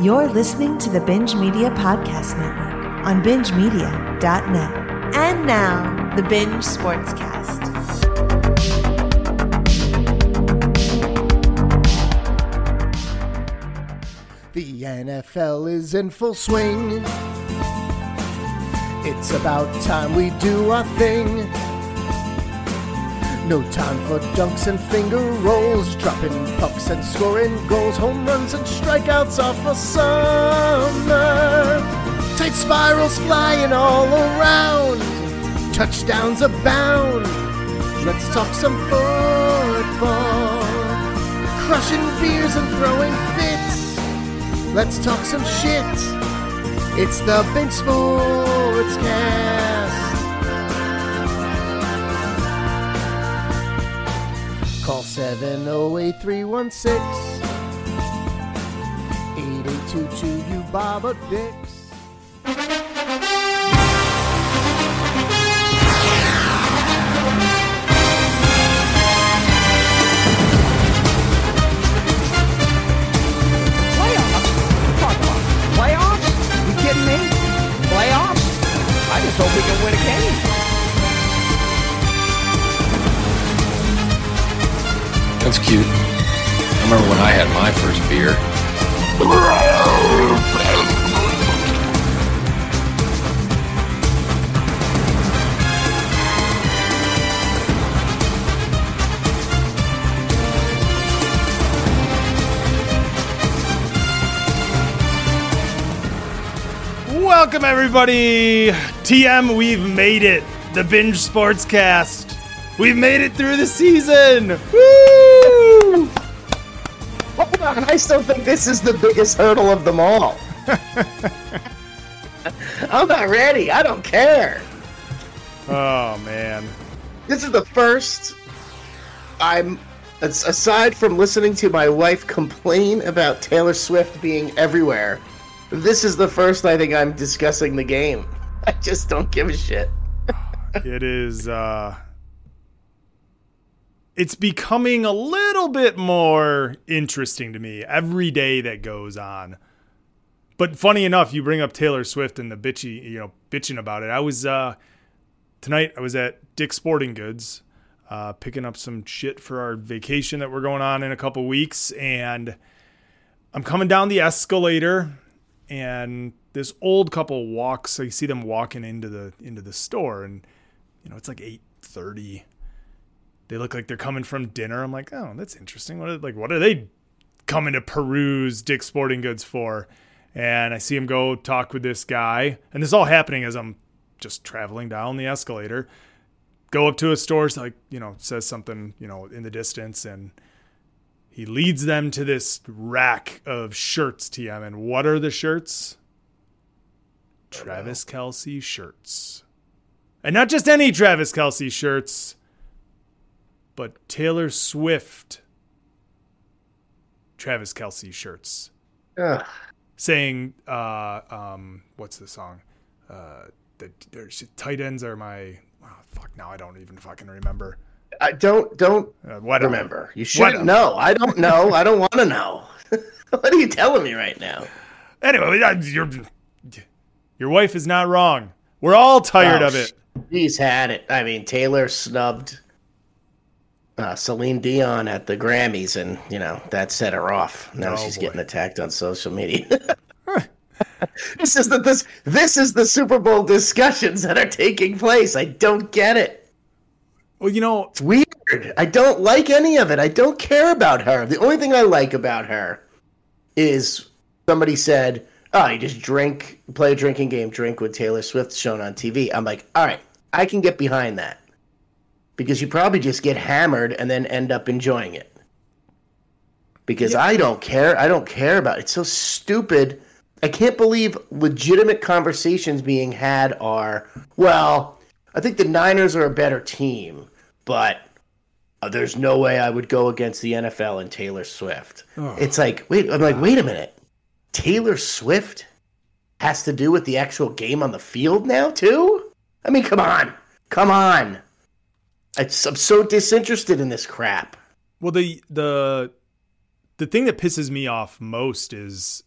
You're listening to the Binge Media Podcast Network on bingemedia.net. And now, the Binge Sportscast. The NFL is in full swing. It's about time we do our thing. No time for dunks and finger rolls, dropping pucks and scoring goals, home runs and strikeouts are for summer. Tight spirals flying all around, touchdowns abound. Let's talk some football, crushing beers and throwing fits. Let's talk some shit. It's the Big Sports Cast. Call 708 8822 you Baba Dix. Cute. I remember when I had my first beer. Welcome, everybody. TM, we've made it. The Binge Sportscast. We've made it through the season. Woo! Still think this is the biggest hurdle of them all. I'm not ready. I don't care. Oh, man. This is the first I'm aside from listening to my wife complain about Taylor Swift being everywhere. This is the first I think I'm discussing the game. I just don't give a shit. It is, uh, it's becoming a little bit more interesting to me every day that goes on. But funny enough, you bring up Taylor Swift and the bitchy, you know, bitching about it. I was, uh, tonight I was at Dick's Sporting Goods, uh, picking up some shit for our vacation that we're going on in a couple weeks, and I'm coming down the escalator, and this old couple walks. I see them walking into the into the store, and you know it's like eight thirty. They look like they're coming from dinner. I'm like, oh, that's interesting. What are, like what are they coming to peruse Dick's Sporting Goods for? And I see him go talk with this guy, and this is all happening as I'm just traveling down the escalator. Go up to a store, like you know, says something you know in the distance, and he leads them to this rack of shirts. TM, and what are the shirts? Travis Kelce shirts, and not just any Travis Kelce shirts, but Taylor Swift Travis Kelce shirts Ugh. saying, uh, um, what's the song? Uh, the, the tight ends are my. Oh, fuck, now I don't even fucking remember. I don't don't Uh, remember. You What- should know. I don't know. I don't want to know. what are you telling me right now? Anyway, your your wife is not wrong. We're all tired Oh, of it. He's had it. I mean, Taylor snubbed uh, Celine Dion at the Grammys, and you know that set her off. Now Oh, she's boy. getting attacked on social media. this is the this this is the Super Bowl discussions that are taking place. I don't get it. Well, you know, It's weird. I don't like any of it. I don't care about her. The only thing I like about her is somebody said, "Oh, you just drink, play a drinking game, drink with Taylor Swift shown on TV." I'm like, "All right, I can get behind that." Because you probably just get hammered and then end up enjoying it. Because I don't care. I don't care about it. It's so stupid. I can't believe legitimate conversations being had are, well, I think the Niners are a better team, but uh, there's no way I would go against the NFL and Taylor Swift. It's like, wait, I'm like, wait a minute. Taylor Swift has to do with the actual game on the field now, too? I mean, come on. Come on. It's, I'm so disinterested in this crap. Well, the the the thing that pisses me off most is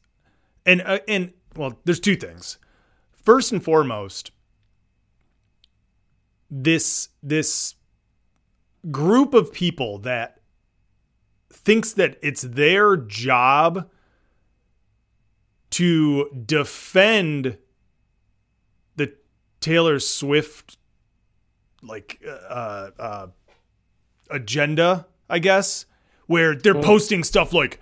And uh, and well, there's two things. First and foremost, this this group of people that thinks that it's their job to defend the Taylor Swift like uh, uh, agenda, I guess, where they're posting stuff like,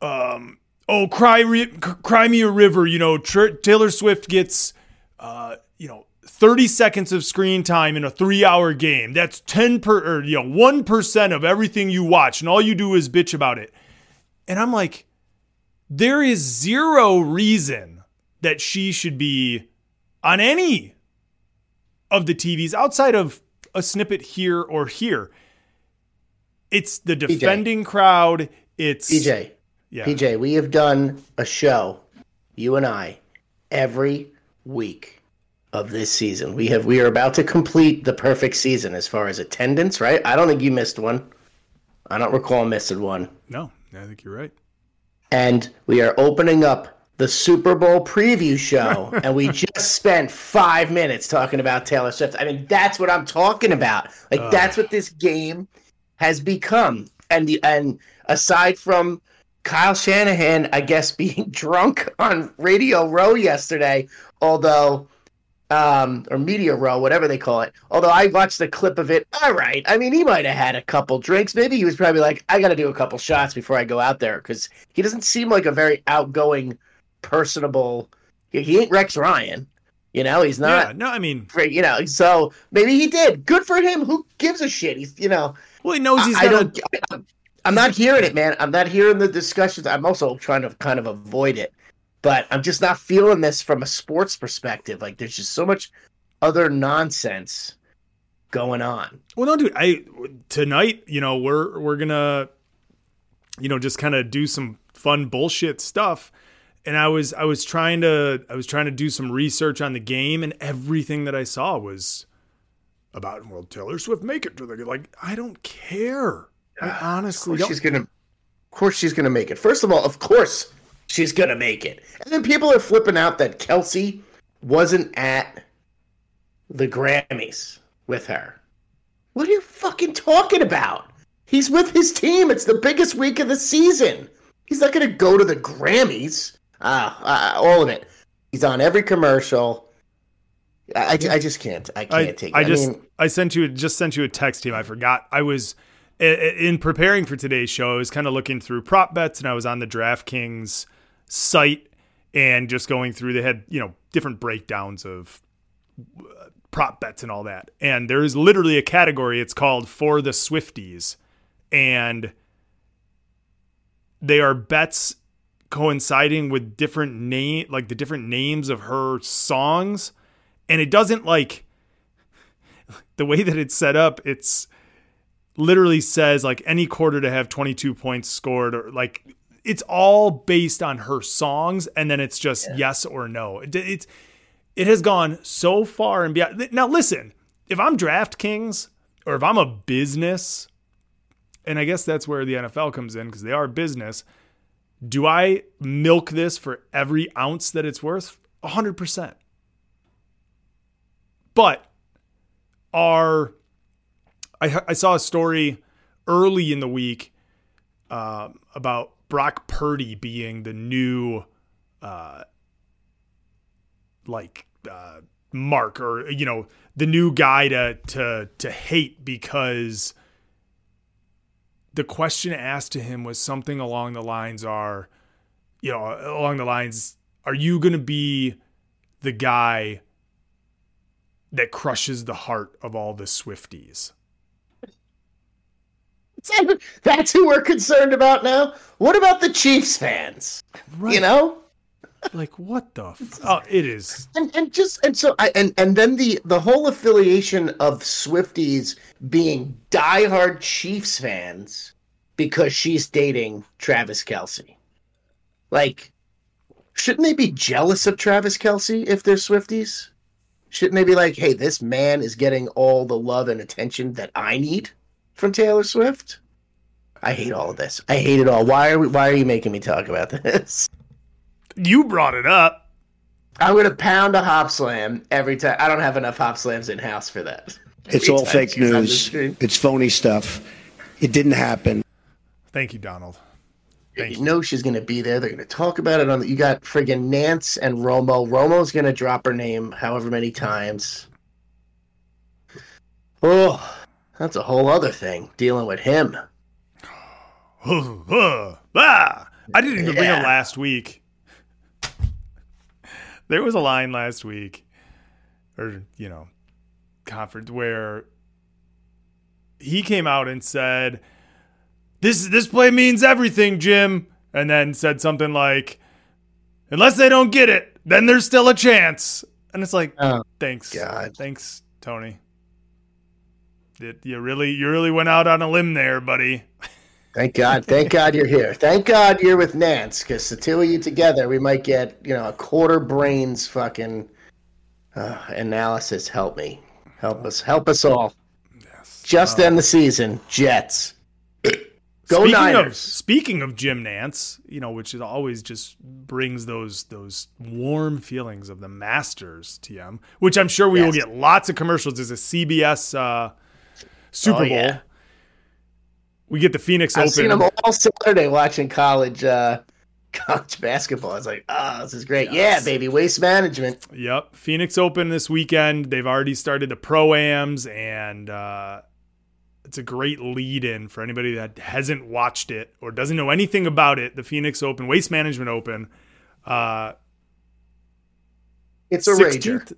um, "Oh, cry, Ri- cry me a river," you know, Tr- Taylor Swift gets, uh, you know. 30 seconds of screen time in a three hour game. That's 10 per, or, you know, 1% of everything you watch, and all you do is bitch about it. And I'm like, there is zero reason that she should be on any of the TVs outside of a snippet here or here. It's the defending crowd. It's PJ, Yeah. PJ, we have done a show, you and I, every week of this season. We have we are about to complete the perfect season as far as attendance, right? I don't think you missed one. I don't recall missing one. No, I think you're right. and we are opening up the Super Bowl preview show, and we just spent five minutes talking about Taylor Swift. I mean, that's what I'm talking about. Like, that's what this game has become. And the and aside from Kyle Shanahan, I guess being drunk on Radio Row yesterday, although. Um, or Media Row, whatever they call it. Although I watched the clip of it, all right. I mean, he might have had a couple drinks. Maybe he was probably like, I got to do a couple shots before I go out there because he doesn't seem like a very outgoing, personable. He, he ain't Rex Ryan, you know. He's yeah, not, no, I mean, you know. So maybe he did. Good for him. Who gives a shit? He's, you know. well, he knows he's I gonna. don't. I, I'm not hearing it, man. I'm not hearing the discussions. I'm also trying to kind of avoid it, but I'm just not feeling this from a sports perspective. Like there's just so much other nonsense going on. Well, no, dude. I tonight, you know, we're we're gonna, you know, just kind of do some fun bullshit stuff. And I was I was trying to I was trying to do some research on the game, and everything that I saw was about well, Taylor Swift make it to the like. I don't care. I honestly she's gonna. Of course she's gonna make it. First of all, of course she's gonna make it. And then people are flipping out that Kelce wasn't at the Grammys with her. What are you fucking talking about? He's with his team. It's the biggest week of the season. He's not gonna go to the Grammys. Ah, uh, all of it. He's on every commercial. I, I, I just can't. I can't I, take. It. I just mean, I sent you just sent you a text team. I forgot. I was i- i- in preparing for today's show. I was kind of looking through prop bets, and I was on the DraftKings site and just going through. They had you know different breakdowns of uh, prop bets and all that. And there is literally a category. It's called for the Swifties, and they are bets coinciding with different name like the different names of her songs and it doesn't like the way that it's set up it's literally says like any quarter to have 22 points scored or like it's all based on her songs and then it's just yes or no. It, it's it has gone so far and beyond now listen if i'm draftkings or if i'm a business and i guess that's where the nfl comes in because they are business do i milk this for every ounce that it's worth? 100% but are I, I saw a story early in the week um, about Brock Purdy being the new uh, like uh, mark or you know the new guy to to to hate because the question asked to him was something along the lines are you know along the lines are you going to be the guy that crushes the heart of all the Swifties. That's who we're concerned about now. What about the Chiefs fans? You know, Like what the? F- oh, it is. and and just and so I and and then the the whole affiliation of Swifties being diehard Chiefs fans because she's dating Travis Kelce. Like, shouldn't they be jealous of Travis Kelce if they're Swifties? Shouldn't they be like, hey, this man is getting all the love and attention that I need from Taylor Swift? I hate all of this. I hate it all. Why are we, why are you making me talk about this? You brought it up. I'm gonna pound a Hopslam every time. I don't have enough Hopslams in house for that. It's Every all fake she's on the news. It's phony stuff. It didn't happen. Thank you, Donald. Thank You you. know she's gonna be there. They're gonna talk about it on. The, you got friggin' Nantz and Romo. Romo's gonna drop her name however many times. Oh, that's a whole other thing dealing with him. ah, I didn't even bring Yeah. it last week. There was a line last week, or you know, conference where he came out and said, "This this play means everything, Jim," and then said something like, "Unless they don't get it, then there's still a chance." And it's like, Oh, thanks, God. thanks, Tony. It, you really you really went out on a limb there, buddy. Thank God. Thank God you're here. Thank God you're with Nantz, because the two of you together, we might get, you know, a quarter brains fucking uh, analysis. Help me. Help us. Help us all. Just end the season. Jets. Go speaking Niners. Of, speaking of Jim Nantz, you know, which is always just brings those those warm feelings of the Masters TM, which I'm sure we will get lots of commercials as a CBS uh, Super Oh, Bowl. yeah. We get the Phoenix Open. I've seen Open. them all Saturday watching college uh, college basketball. I was like, oh, this is great. Yes. Yeah, baby. Waste management. Yep, Phoenix Open this weekend. They've already started the proams, and uh, it's a great lead-in for anybody that hasn't watched it or doesn't know anything about it. The Phoenix Open, Waste Management Open. Uh, It's a rager. 16th,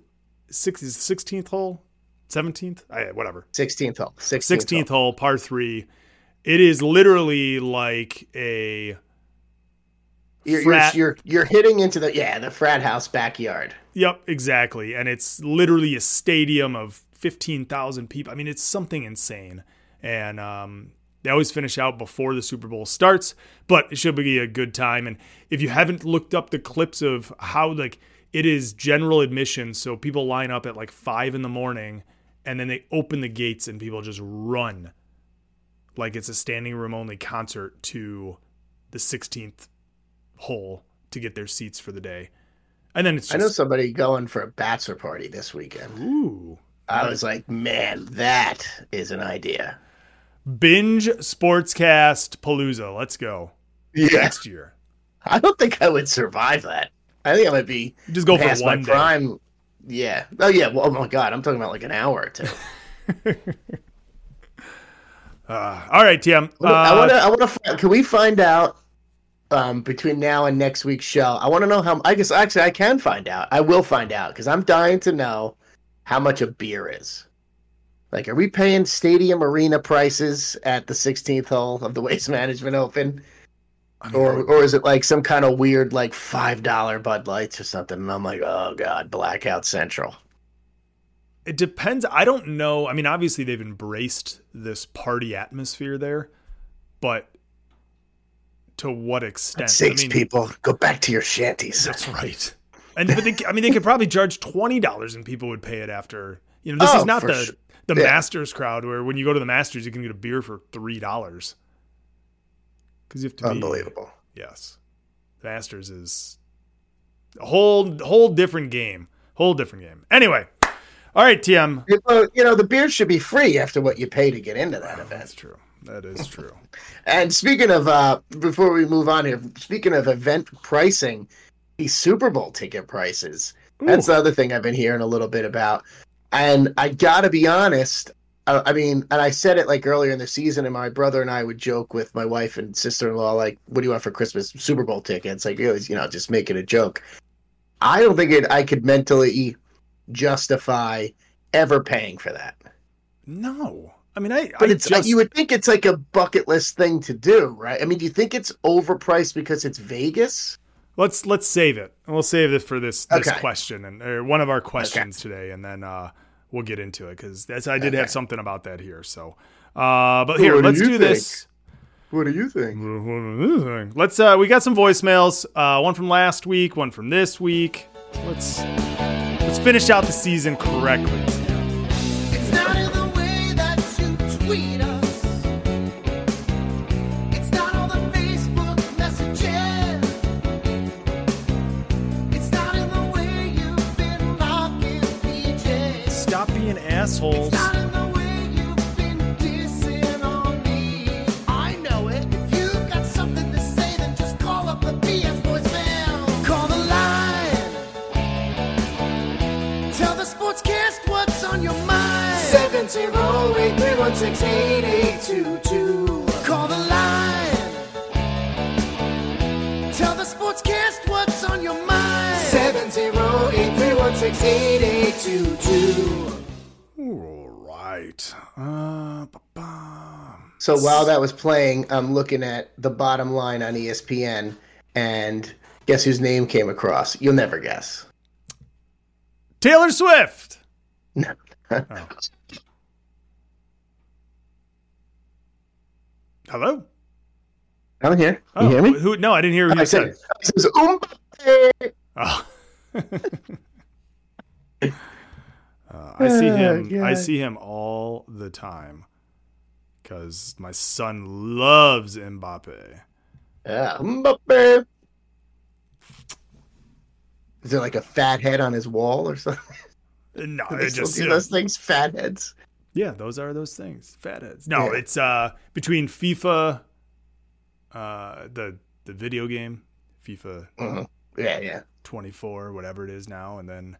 six, 16th hole, 17th, I, whatever. 16th hole. 16th, 16th hole. hole, par three. It is literally like a You're, frat- you're, you're, you're hitting into the, yeah, the frat house backyard. Yep, exactly. And it's literally a stadium of 15,000 people. I mean, it's something insane. And um, they always finish out before the Super Bowl starts, but it should be a good time. And if you haven't looked up the clips of how, like, it is general admission, so people line up at like five in the morning and then they open the gates and people just run like it's a standing room only concert to the 16th hole to get their seats for the day. And then it's just I know somebody going for a bachelor party this weekend. Ooh. I was like, man, that is an idea. Binge Sportscast Palooza. Let's go. Yeah. Next year. I don't think I would survive that. I think I might be Just go for one prime. Yeah. Oh yeah. Well, oh my god, I'm talking about like an hour or two. Uh, all right, TM. Uh, I want to. I want to. Find, can we find out um, between now and next week's show? I want to know how. I guess actually I can find out. I will find out because I'm dying to know how much a beer is. Like, are we paying stadium arena prices at the 16th hole of the Waste Management Open, or or is it like some kind of weird like five dollar Bud Lights or something? And I'm like, oh god, blackout central. It depends. I don't know. I mean, obviously they've embraced this party atmosphere there, but to what extent? Sakes, I mean, people, go back to your shanties. That's right. And but they, I mean, they could probably charge twenty dollars and people would pay it after. You know, this Oh, is not the sure. the Yeah. Masters crowd where when you go to the Masters you can get a beer for three dollars because you have to be Unbelievable. Yes, Masters is a whole whole different game. Whole different game. Anyway, all right, TM. You know, you know, the beer should be free after what you pay to get into that event. That's true. That is true. And speaking of, uh, before we move on here, speaking of event pricing, the Super Bowl ticket prices. That's the other thing I've been hearing a little bit about. And I gotta be honest. I, I mean, and I said it like earlier in the season, and my brother and I would joke with my wife and sister in law, like, "What do you want for Christmas? Super Bowl tickets?" Like, it was, you know, just making a joke. I don't think it. I could mentally justify ever paying for that. No, I mean, I. But I it's just, you would think it's like a bucket list thing to do, right? I mean, do you think it's overpriced because it's Vegas? let's let's save it, and we'll save it for this this Okay. question and or one of our questions today, and then uh, we'll get into it because that's I did have something about that here. So, uh, but here, What let's you do this. What do you think? Let's. Uh, we got some voicemails. Uh, one from last week, one from this week. Let's let's finish out the season correctly. So while that was playing, I'm looking at the bottom line on ESPN, and guess whose name came across? You'll never guess. Taylor Swift. Oh. Hello. I'm here. You Oh, hear me? Who? No, I didn't hear who I you said, said. I said, Mbappe. Oh. Uh, I see him. I see him all the time because my son loves Mbappe. Yeah, Mbappe. Is there like a fat head on his wall or something? No, it just do uh, those things? Fat heads. yeah, those are those things. fat heads. No, Yeah. it's uh between FIFA, uh the the video game, FIFA Mhm. Yeah, yeah. 24, whatever it is now, and then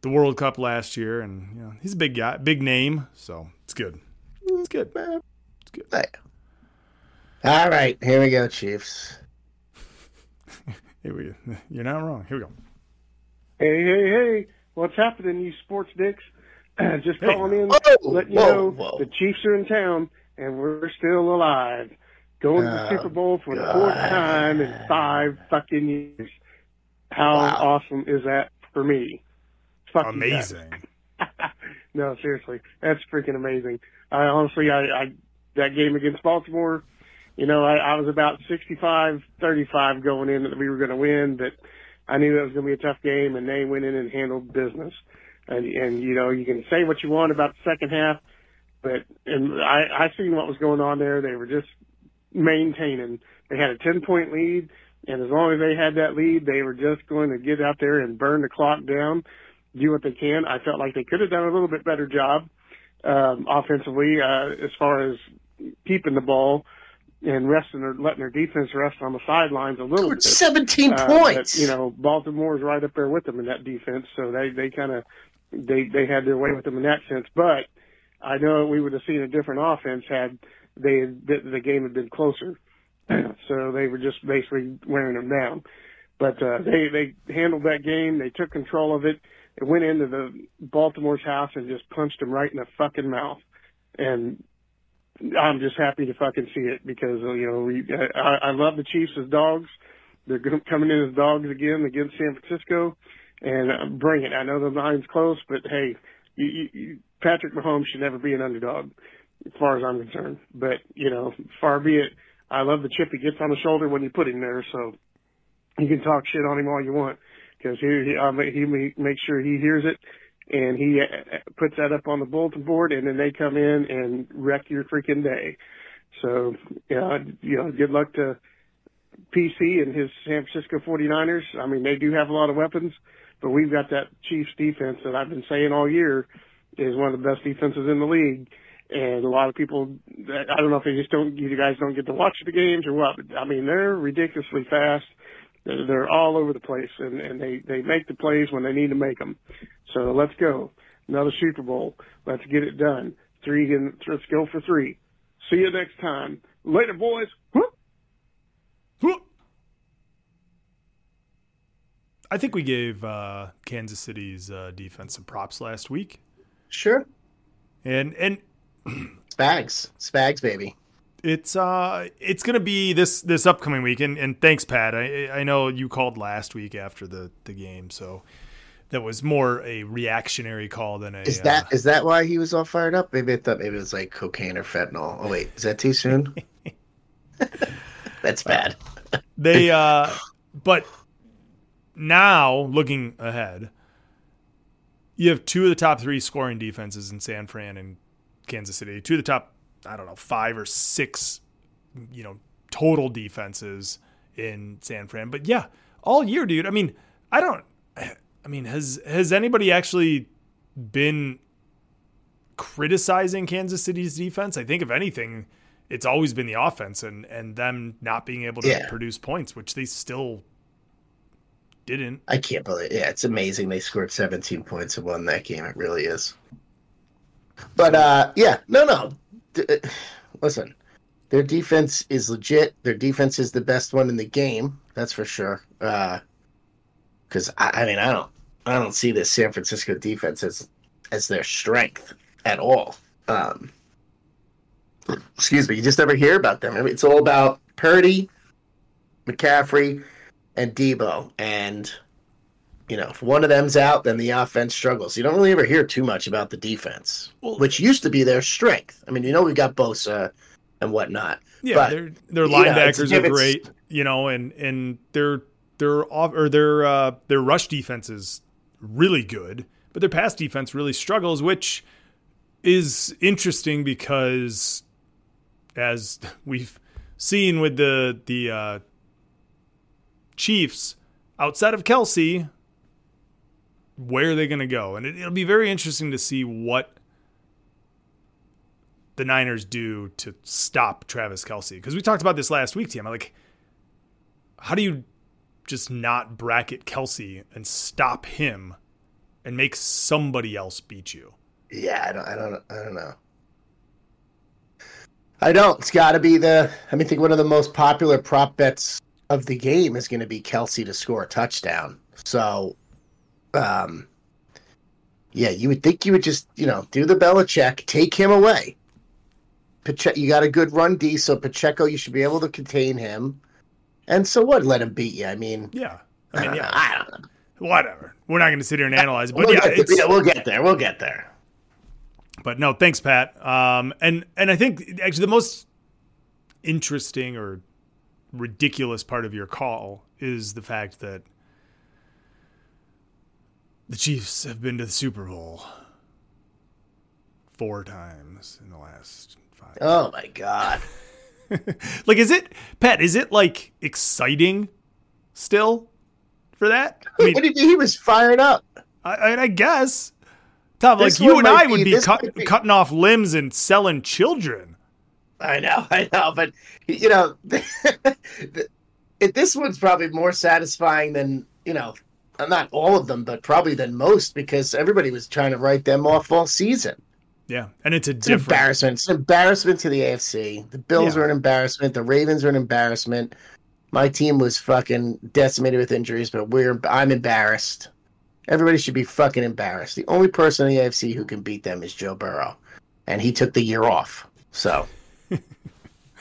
the World Cup last year, and you know he's a big guy, big name, so it's good. It's good. Man. It's good. Hey. All right, here we go, Chiefs. Here we, go. you're not wrong. Here we go. Hey, hey, hey, what's happening, you sports dicks? Just Hey. calling in, Whoa, letting you whoa, know whoa. the Chiefs are in town and we're still alive. Going to the Oh, Super Bowl for the fourth time in five fucking years. How Wow. awesome is that for me? Fuck you guys. Amazing. no, seriously, that's freaking amazing. I honestly, I, I that game against Baltimore, you know, I, I was about 65-35 going in that we were going to win, but I knew that was going to be a tough game, and they went in and handled business. And and you know, you can say what you want about the second half, but and I I seen what was going on there. They were just maintaining. They had a ten point lead, and as long as they had that lead, they were just going to get out there and burn the clock down do what they can. I felt like they could have done a little bit better job um, offensively uh, as far as keeping the ball and resting or letting their defense rest on the sidelines a little bit. 17 Uh, points. but, you know, Baltimore's right up there with them in that defense, so they they kind of they they had their way with them in that sense. But I know we would have seen a different offense had they the, the game had been closer. so they were just basically wearing them down. But uh, they they handled that game. They took control of it. It went into the Baltimore's house and just punched them right in the fucking mouth. And I'm just happy to fucking see it because uh, you know we, I, I love the Chiefs as dogs. They're coming in as dogs again against San Francisco, and uh, bring it. I know the line's close, but hey, you, you, Patrick Mahomes should never be an underdog, as far as I'm concerned. But you know, far be it. I love the chip he gets on the shoulder when you put him there, so you can talk shit on him all you want because he he, um, he ma- makes sure he hears it and he uh, puts that up on the bulletin board and then they come in and wreck your freaking day. So, yeah, you know, good luck to PC and his San Francisco 49ers. I mean, they do have a lot of weapons, but we've got that Chiefs defense that I've been saying all year is one of the best defenses in the league. And a lot of people, I don't know if they just don't, you guys don't get to watch the games or what, but I mean, they're ridiculously fast. They're, they're all over the place and, and they, they make the plays when they need to make them. So let's go. Another Super Bowl. Let's get it done. Three and let's go for three. See you next time. Later, boys. I think we gave uh, Kansas City's uh, defense some props last week, Sure. and and Spags. Spags, baby. It's uh it's gonna be this this upcoming week. And, and thanks, Pat. I I know you called last week after the the game, so that was more a reactionary call than a. Is uh, that is that why he was all fired up? Maybe I thought maybe it was like cocaine or fentanyl. Oh wait, is that too soon? That's bad. they uh but now looking ahead you have two of the top three scoring defenses in san fran and kansas city two of the top i don't know five or six you know total defenses in san fran but yeah all year dude i mean i don't i mean has has anybody actually been criticizing Kansas City's defense. I think if anything, it's always been the offense and and them not being able to Yeah. produce points, which they still didn't. I can't believe. Yeah, it's amazing they scored 17 points and won that game. It really is. But uh, yeah, no, no. Uh, listen, their defense is legit. Their defense is the best one in the game. That's for sure. Because I, I mean, I don't, I don't see this San Francisco defense as as their strength at all. Um, excuse me. You just never hear about them. I mean, it's all about Purdy, McCaffrey, and Deebo. And, you know, if one of them's out, then the offense struggles. You don't really ever hear too much about the defense, Well- which used to be their strength. I mean, you know, we got Bosa and whatnot. Yeah, But, their their you know, linebackers are great, you know, and and their their off or their uh, their rush defense is really good, but their pass defense really struggles, which is interesting because as we've seen with the the uh, Chiefs outside of Kelce, where are they going to go? And it, it'll be very interesting to see what the Niners do to stop Travis Kelce? Because we talked about this last week, Tim. Like, how do you just not bracket Kelce and stop him and make somebody else beat you? Yeah, I don't, I don't, I don't know. I don't. It's got to be the. I mean, I think one of the most popular prop bets of the game is going to be Kelce to score a touchdown. So, um, yeah, you would think you would just, you know, do the Belichick, take him away. Pache- you got a good run D, so Pacheco, you should be able to contain him. And so what? Let him beat you. I mean, Yeah. I mean, yeah, I don't know. whatever. We're not going to sit here and analyze it, but we'll, yeah, yeah, we'll get there. We'll get there. But no, thanks, Pat. Um, and and I think actually the most interesting or ridiculous part of your call is the fact that the Chiefs have been to the Super Bowl four times in the last five. Oh my god. Like, is it Pat? Is it like exciting still for that? I mean, what do you mean? He was fired up. I, I, I guess. Tom, This like you and I would be- be, cut, be- cutting off limbs and selling children. I know, I know, but you know, this one's probably more satisfying than you know, not all of them, but probably than most because everybody was trying to write them off all season. Yeah, and it's a It's an embarrassment. It's an embarrassment to the AFC. The Bills Yeah. are an embarrassment. The Ravens are an embarrassment. My team was fucking decimated with injuries, but we're I'm embarrassed. Everybody should be fucking embarrassed. The only person in the AFC who can beat them is Joe Burrow, and he took the year off. So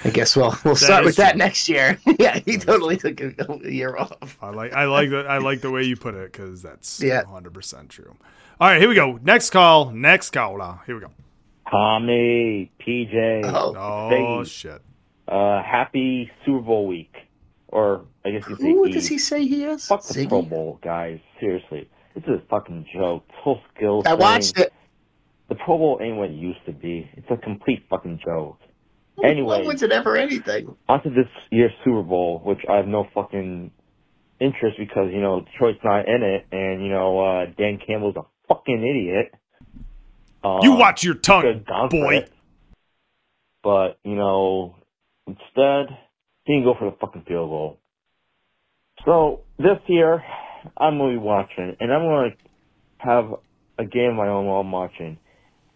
I guess we'll we'll start is with that next year. yeah, he totally took a, a year off. I like I like that I like the way you put it because that's Yeah. 100 percent true. All right, here we go. Next call. Next call. Here we go. Tommy, PJ, Oh, Oh shit. uh, happy Super Bowl week. Or, I guess you say who does he say he is? Fuck the Ziggy? Pro Bowl, guys. Seriously. This is a fucking joke. This whole skills I thing. watched it. The Pro Bowl ain't what it used to be. It's a complete fucking joke. When Anyway, was it ever anything? onto this year's Super Bowl, which I have no fucking interest because, you know, Detroit's not in it, and, you know, uh, Dan Campbell's a fucking idiot. Uh, You watch your tongue, could've gone for boy. But, you know, instead, he didn't go for the fucking field goal. So, this year, I'm going to be watching, and I'm going to have a game of my own while I'm watching.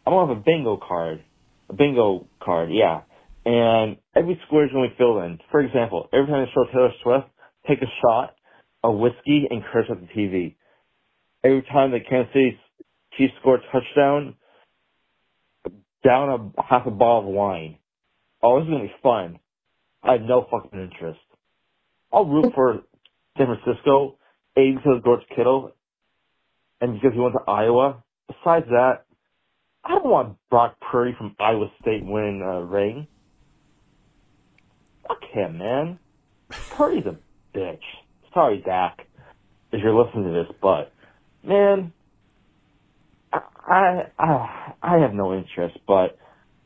I'm going to have a bingo card. A bingo card, yeah. And every square is going to be filled in. For example, every time they show Taylor Swift, take a shot of whiskey and curse at the TV. Every time the Kansas City Chiefs score a touchdown, down a half a bottle of wine. Oh, this is gonna be fun. I have no fucking interest. I'll root for San Francisco, A because of George Kittle, and because he went to Iowa. Besides that, I don't want Brock Purdy from Iowa State winning a ring. Fuck him, man. Purdy's a bitch. Sorry, Dak, if you're listening to this, but man, I I I have no interest, but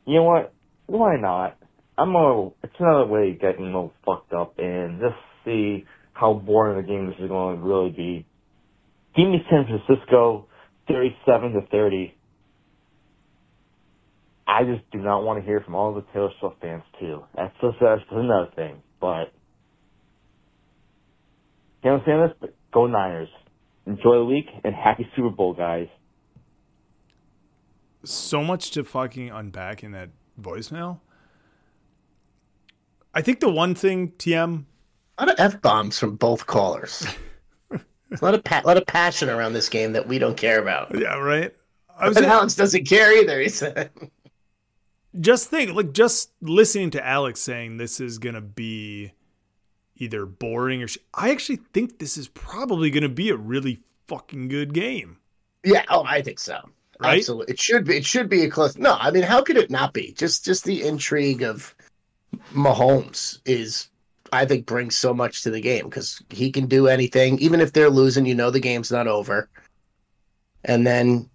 you know what? Why not? I'm a. It's another way of getting a little fucked up and just see how boring the game this is going to really be. Give me San Francisco, thirty-seven to thirty. I just do not want to hear from all the Taylor Swift fans too. That's just that's another thing. But can't understand this, but go Niners. Enjoy the week and happy Super Bowl, guys. So much to fucking unpack in that voicemail. I think the one thing, TM, A lot of f bombs from both callers. A lot of pa- lot of passion around this game that we don't care about. yeah, right. I was And Alex doesn't care either. He said, just think, like, just listening to Alex saying this is gonna be either boring or sh- I actually think this is probably gonna be a really fucking good game. "Yeah, oh, I think so. Right? Absolutely, it should be. It should be a close. No, I mean, how could it not be? Just just the intrigue of Mahomes is, I think, brings so much to the game because he can do anything. Even if they're losing, you know the game's not over. And then,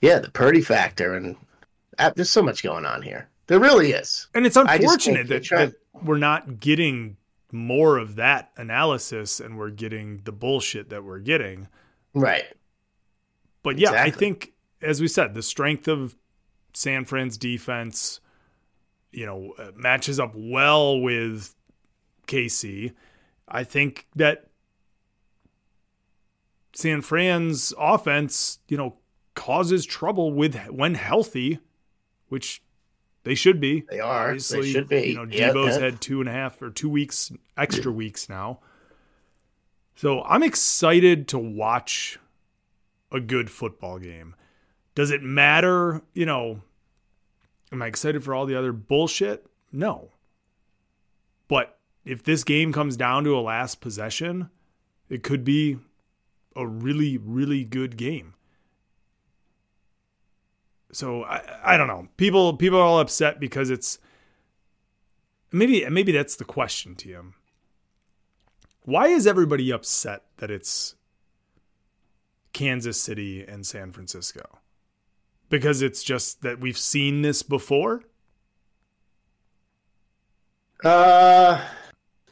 yeah, the Purdy factor, and there's so much going on here. There really is. And it's unfortunate that, that we're not getting more of that analysis and we're getting the bullshit that we're getting. Right. But yeah, I think, as we said, the strength of San Fran's defense, you know, uh, matches up well with KC. I think that San Fran's offense, you know, causes trouble with when healthy, which they should be. They are. They should be. You know, Yeah, Deebo's yeah. had two and a half or two weeks, extra weeks now. So I'm excited to watch a good football game. Does it matter? You know, am I excited for all the other bullshit? No. But if this game comes down to a last possession, it could be a really, really good game. So I, I don't know. People people are all upset because it's maybe maybe that's the question, TM. Why is everybody upset that it's Kansas City and San Francisco? Because it's just that we've seen this before? Uh,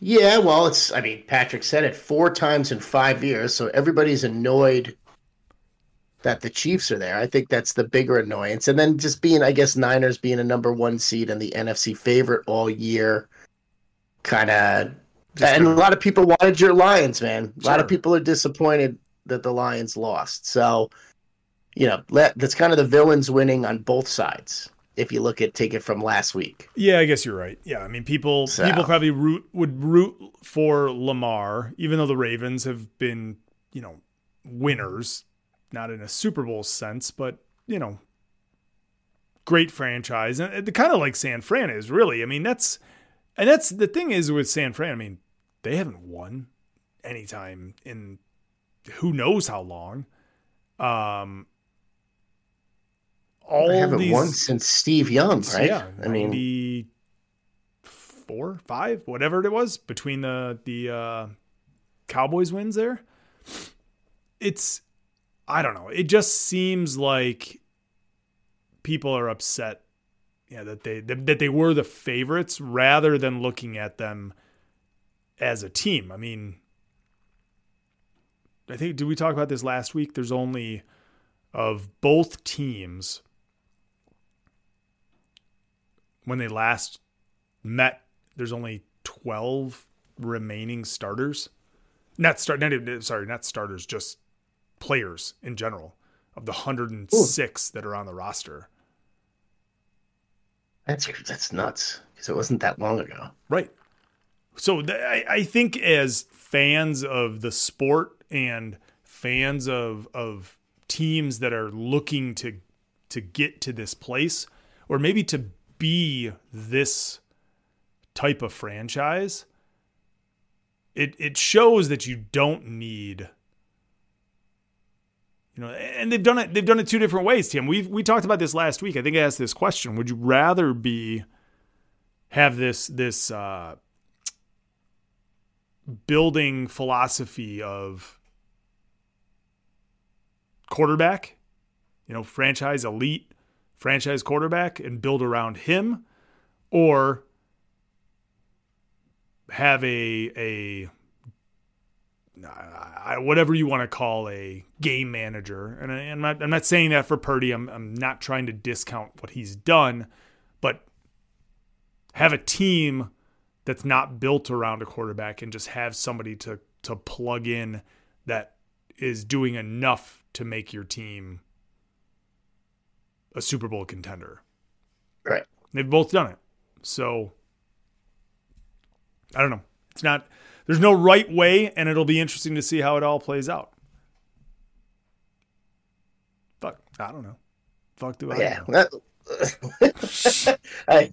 yeah. Well, it's. I mean, Patrick said it four times in five years, so everybody's annoyed that the Chiefs are there. I think that's the bigger annoyance, and then just being, I guess, Niners being a number one seed and the NFC favorite all year, kind of. And a lot of people wanted your Lions, man. A lot of people are disappointed that the Lions lost. So, you know, let, that's kind of the villains winning on both sides. If you look at take it from last week. Yeah, I guess you're right. Yeah, I mean people So- people probably root would root for Lamar, even though the Ravens have been, you know, winners, not in a Super Bowl sense, but you know, great franchise and the kind of like San Fran is really. I mean, that's and that's the thing is with San Fran. I mean, they haven't won anytime in who knows how long. Um, all I haven't these won since Steve Young, right? yeah, I mean, 94, 5, whatever it was between the the uh Cowboys wins there. It's I don't know. It just seems like people are upset yeah, that they that they were the favorites rather than looking at them as a team. I mean, I think did we talk about this last week? There's only of both teams when they last met, there's only 12 remaining starters. Not start, not even, sorry, not starters, just players in general of the 106 that are on the roster. that's that's nuts because it wasn't that long ago. Right. So th- I, I think as fans of the sport and fans of of teams that are looking to to get to this place or maybe to be this type of franchise, it it shows that you don't need you know, and they've done it. They've done it two different ways, Tim. We we talked about this last week. I think I asked this question: Would you rather be have this this uh, building philosophy of quarterback, you know, franchise elite franchise quarterback, and build around him, or have a a I, whatever you want to call a game manager. And I, am not, I'm not saying that for Purdy. I'm, I'm not trying to discount what he's done, but have a team that's not built around a quarterback and just have somebody to to plug in that is doing enough to make your team a Super Bowl contender. Right. They've both done it. So I don't know. It's not there's no right way and it'll be interesting to see how it all plays out. Fuck, I don't know. Fuck do I Yeah. I,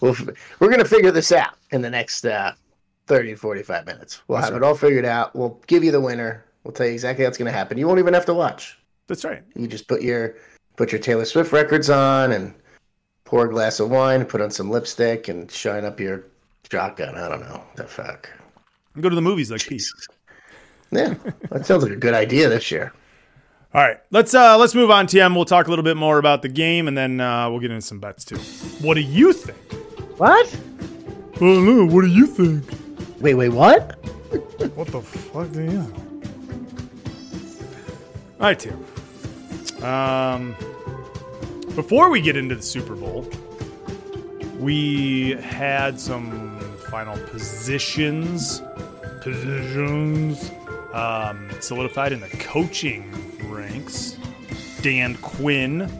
well, we're going to figure this out in the next uh, 30 to 45 minutes. We'll That's have right. it all figured out. We'll give you the winner. We'll tell you exactly how it's going to happen. You won't even have to watch. That's right. You just put your put your Taylor Swift records on and pour a glass of wine, put on some lipstick, and shine up your shotgun. I don't know the fuck. Go to the movies like Pete. Yeah, that sounds like a good idea this year. All right, let's uh let's move on, TM. We'll talk a little bit more about the game, and then uh, we'll get into some bets too. What do you think? What? Oh no, what do you think? Wait, wait, what? What the fuck do you? All right, Tim. Um, before we get into the Super Bowl, we had some final positions, positions um, solidified in the coaching ranks. Dan Quinn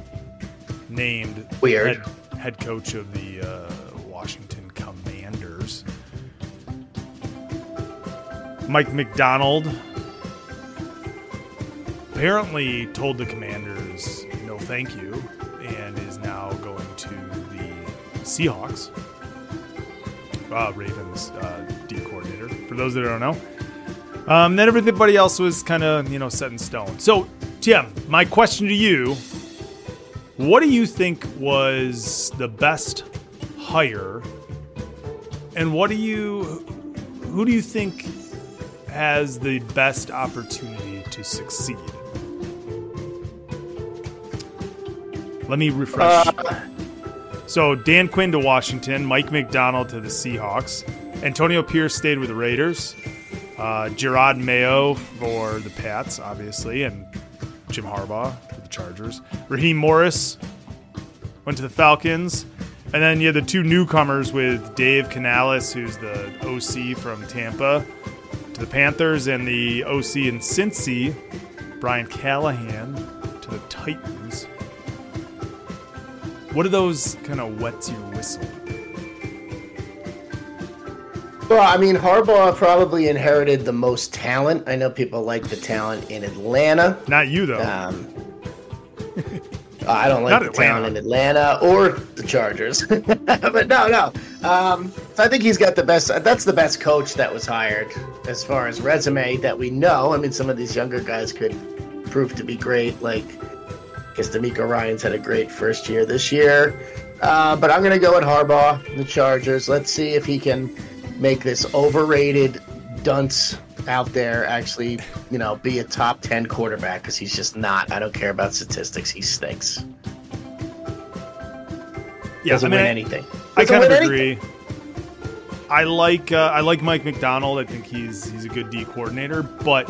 named Weird. head, head coach of the uh, Washington Commanders. Mike Macdonald apparently told the Commanders no thank you and is now going to the Seahawks. Uh, Ravens uh, D coordinator, for those that don't know. Um, then everybody else was kind of, you know, set in stone. So, Tim, my question to you what do you think was the best hire? And what do you, who do you think has the best opportunity to succeed? Let me refresh. so Dan Quinn to Washington, Mike Macdonald to the Seahawks, Antonio Pierce stayed with the Raiders, uh, Jerod Mayo for the Pats, obviously, and Jim Harbaugh for the Chargers. Raheem Morris went to the Falcons. And then you had the two newcomers with Dave Canales, who's the OC from Tampa, to the Panthers, and the OC in Cincy, Brian Callahan, to the Titans. What are those kind of wets your whistle? Well, I mean, Harbaugh probably inherited the most talent. I know people like the talent in Atlanta. Not you though. Um, I don't like Not the Atlanta. talent in Atlanta or the Chargers, but no, no. Um, so I think he's got the best. That's the best coach that was hired as far as resume that we know. I mean, some of these younger guys could prove to be great. Like, I guess DeMeco Ryans had a great first year this year, uh, but I'm going to go with Harbaugh, the Chargers. Let's see if he can make this overrated dunce out there actually, you know, be a top 10 quarterback because he's just not. I don't care about statistics. He stinks. yeah, Doesn't I mean, win anything. I Doesn't kind of agree. anything. I like uh, I like Mike Macdonald. I think he's he's a good D coordinator, but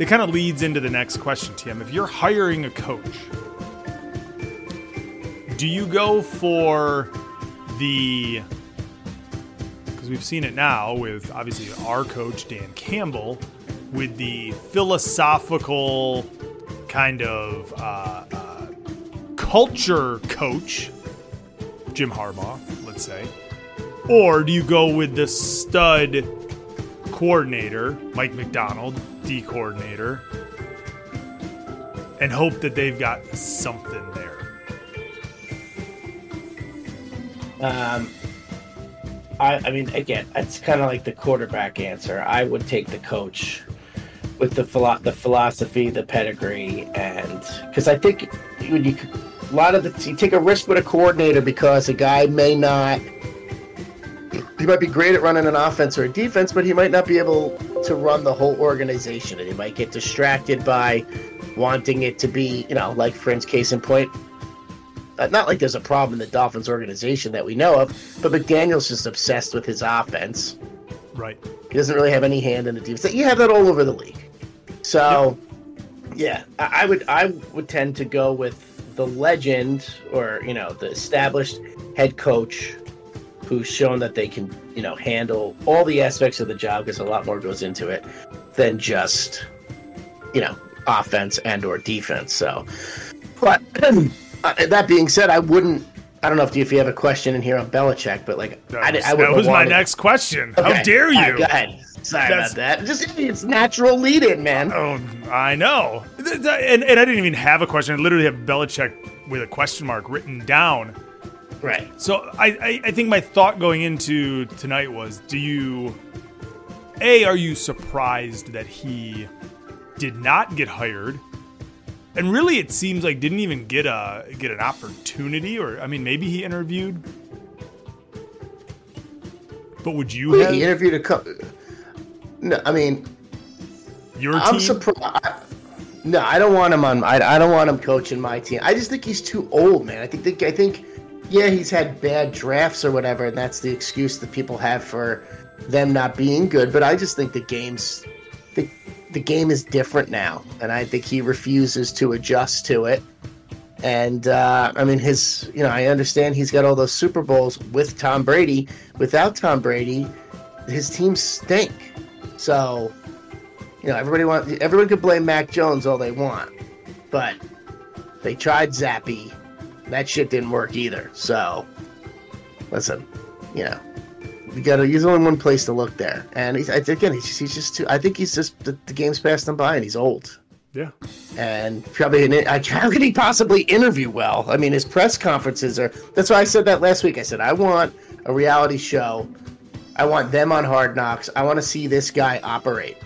it kind of leads into the next question, Tim. If you're hiring a coach, do you go for the because we've seen it now with obviously our coach Dan Campbell with the philosophical kind of uh, uh, culture coach Jim Harbaugh, let's say? Or do you go with the stud coordinator, Mike Macdonald, D coordinator, and hope that they've got something there? Um, I, I mean, again, it's kind of like the quarterback answer. I would take the coach with the philo- the philosophy, the pedigree, and because I think when you a lot of the you take a risk with a coordinator because a guy may not. He might be great at running an offense or a defense, but he might not be able to run the whole organization, and he might get distracted by wanting it to be, you know, like instance, case in point, Uh, not like there's a problem in the Dolphins organization that we know of, but McDaniel's just obsessed with his offense. Right. He doesn't really have any hand in the defense. You have that all over the league. So, yeah, I, I would I would tend to go with the legend or you know the established head coach who's shown that they can you know handle all the aspects of the job because a lot more goes into it than just you know offense and or defense. So, but uh, that being said, I wouldn't. I don't know if you, if you have a question in here on Belichick, but like That I, was, I that wouldn't was my next question. How dare you? Right, go ahead. Sorry That's- about that. Just it's natural lead in, man. Oh, I know. And, and I didn't even have a question. I literally have Belichick with a question mark written down. Right. So I, I, I think my thought going into tonight was do you, A, are you surprised that he did not get hired? And really, it seems like didn't even get a get an opportunity, or I mean, maybe he interviewed. But would you have he interviewed a couple. No, I mean, your I'm team? surprised. No, I don't want him on. I, I don't want him coaching my team. I just think he's too old, man. I think that, I think, yeah, he's had bad drafts or whatever, and that's the excuse that people have for them not being good. But I just think the game's the the game is different now, and I think he refuses to adjust to it. And uh, I mean, his you know, I understand he's got all those Super Bowls with Tom Brady. Without Tom Brady, his teams stink. So you know, everybody want everyone could blame Mac Jones all they want, but they tried Zappe. That shit didn't work either. So, listen, you know, you got to. There's only one place to look there, and he's again, he's just, he's just too. I think he's just the, the game's passed him by, and he's old. yeah. And probably, an, I- how could he possibly interview well? I mean, his press conferences are. That's why I said that last week. I said I want a reality show. I want them on Hard Knocks. I want to see this guy operate,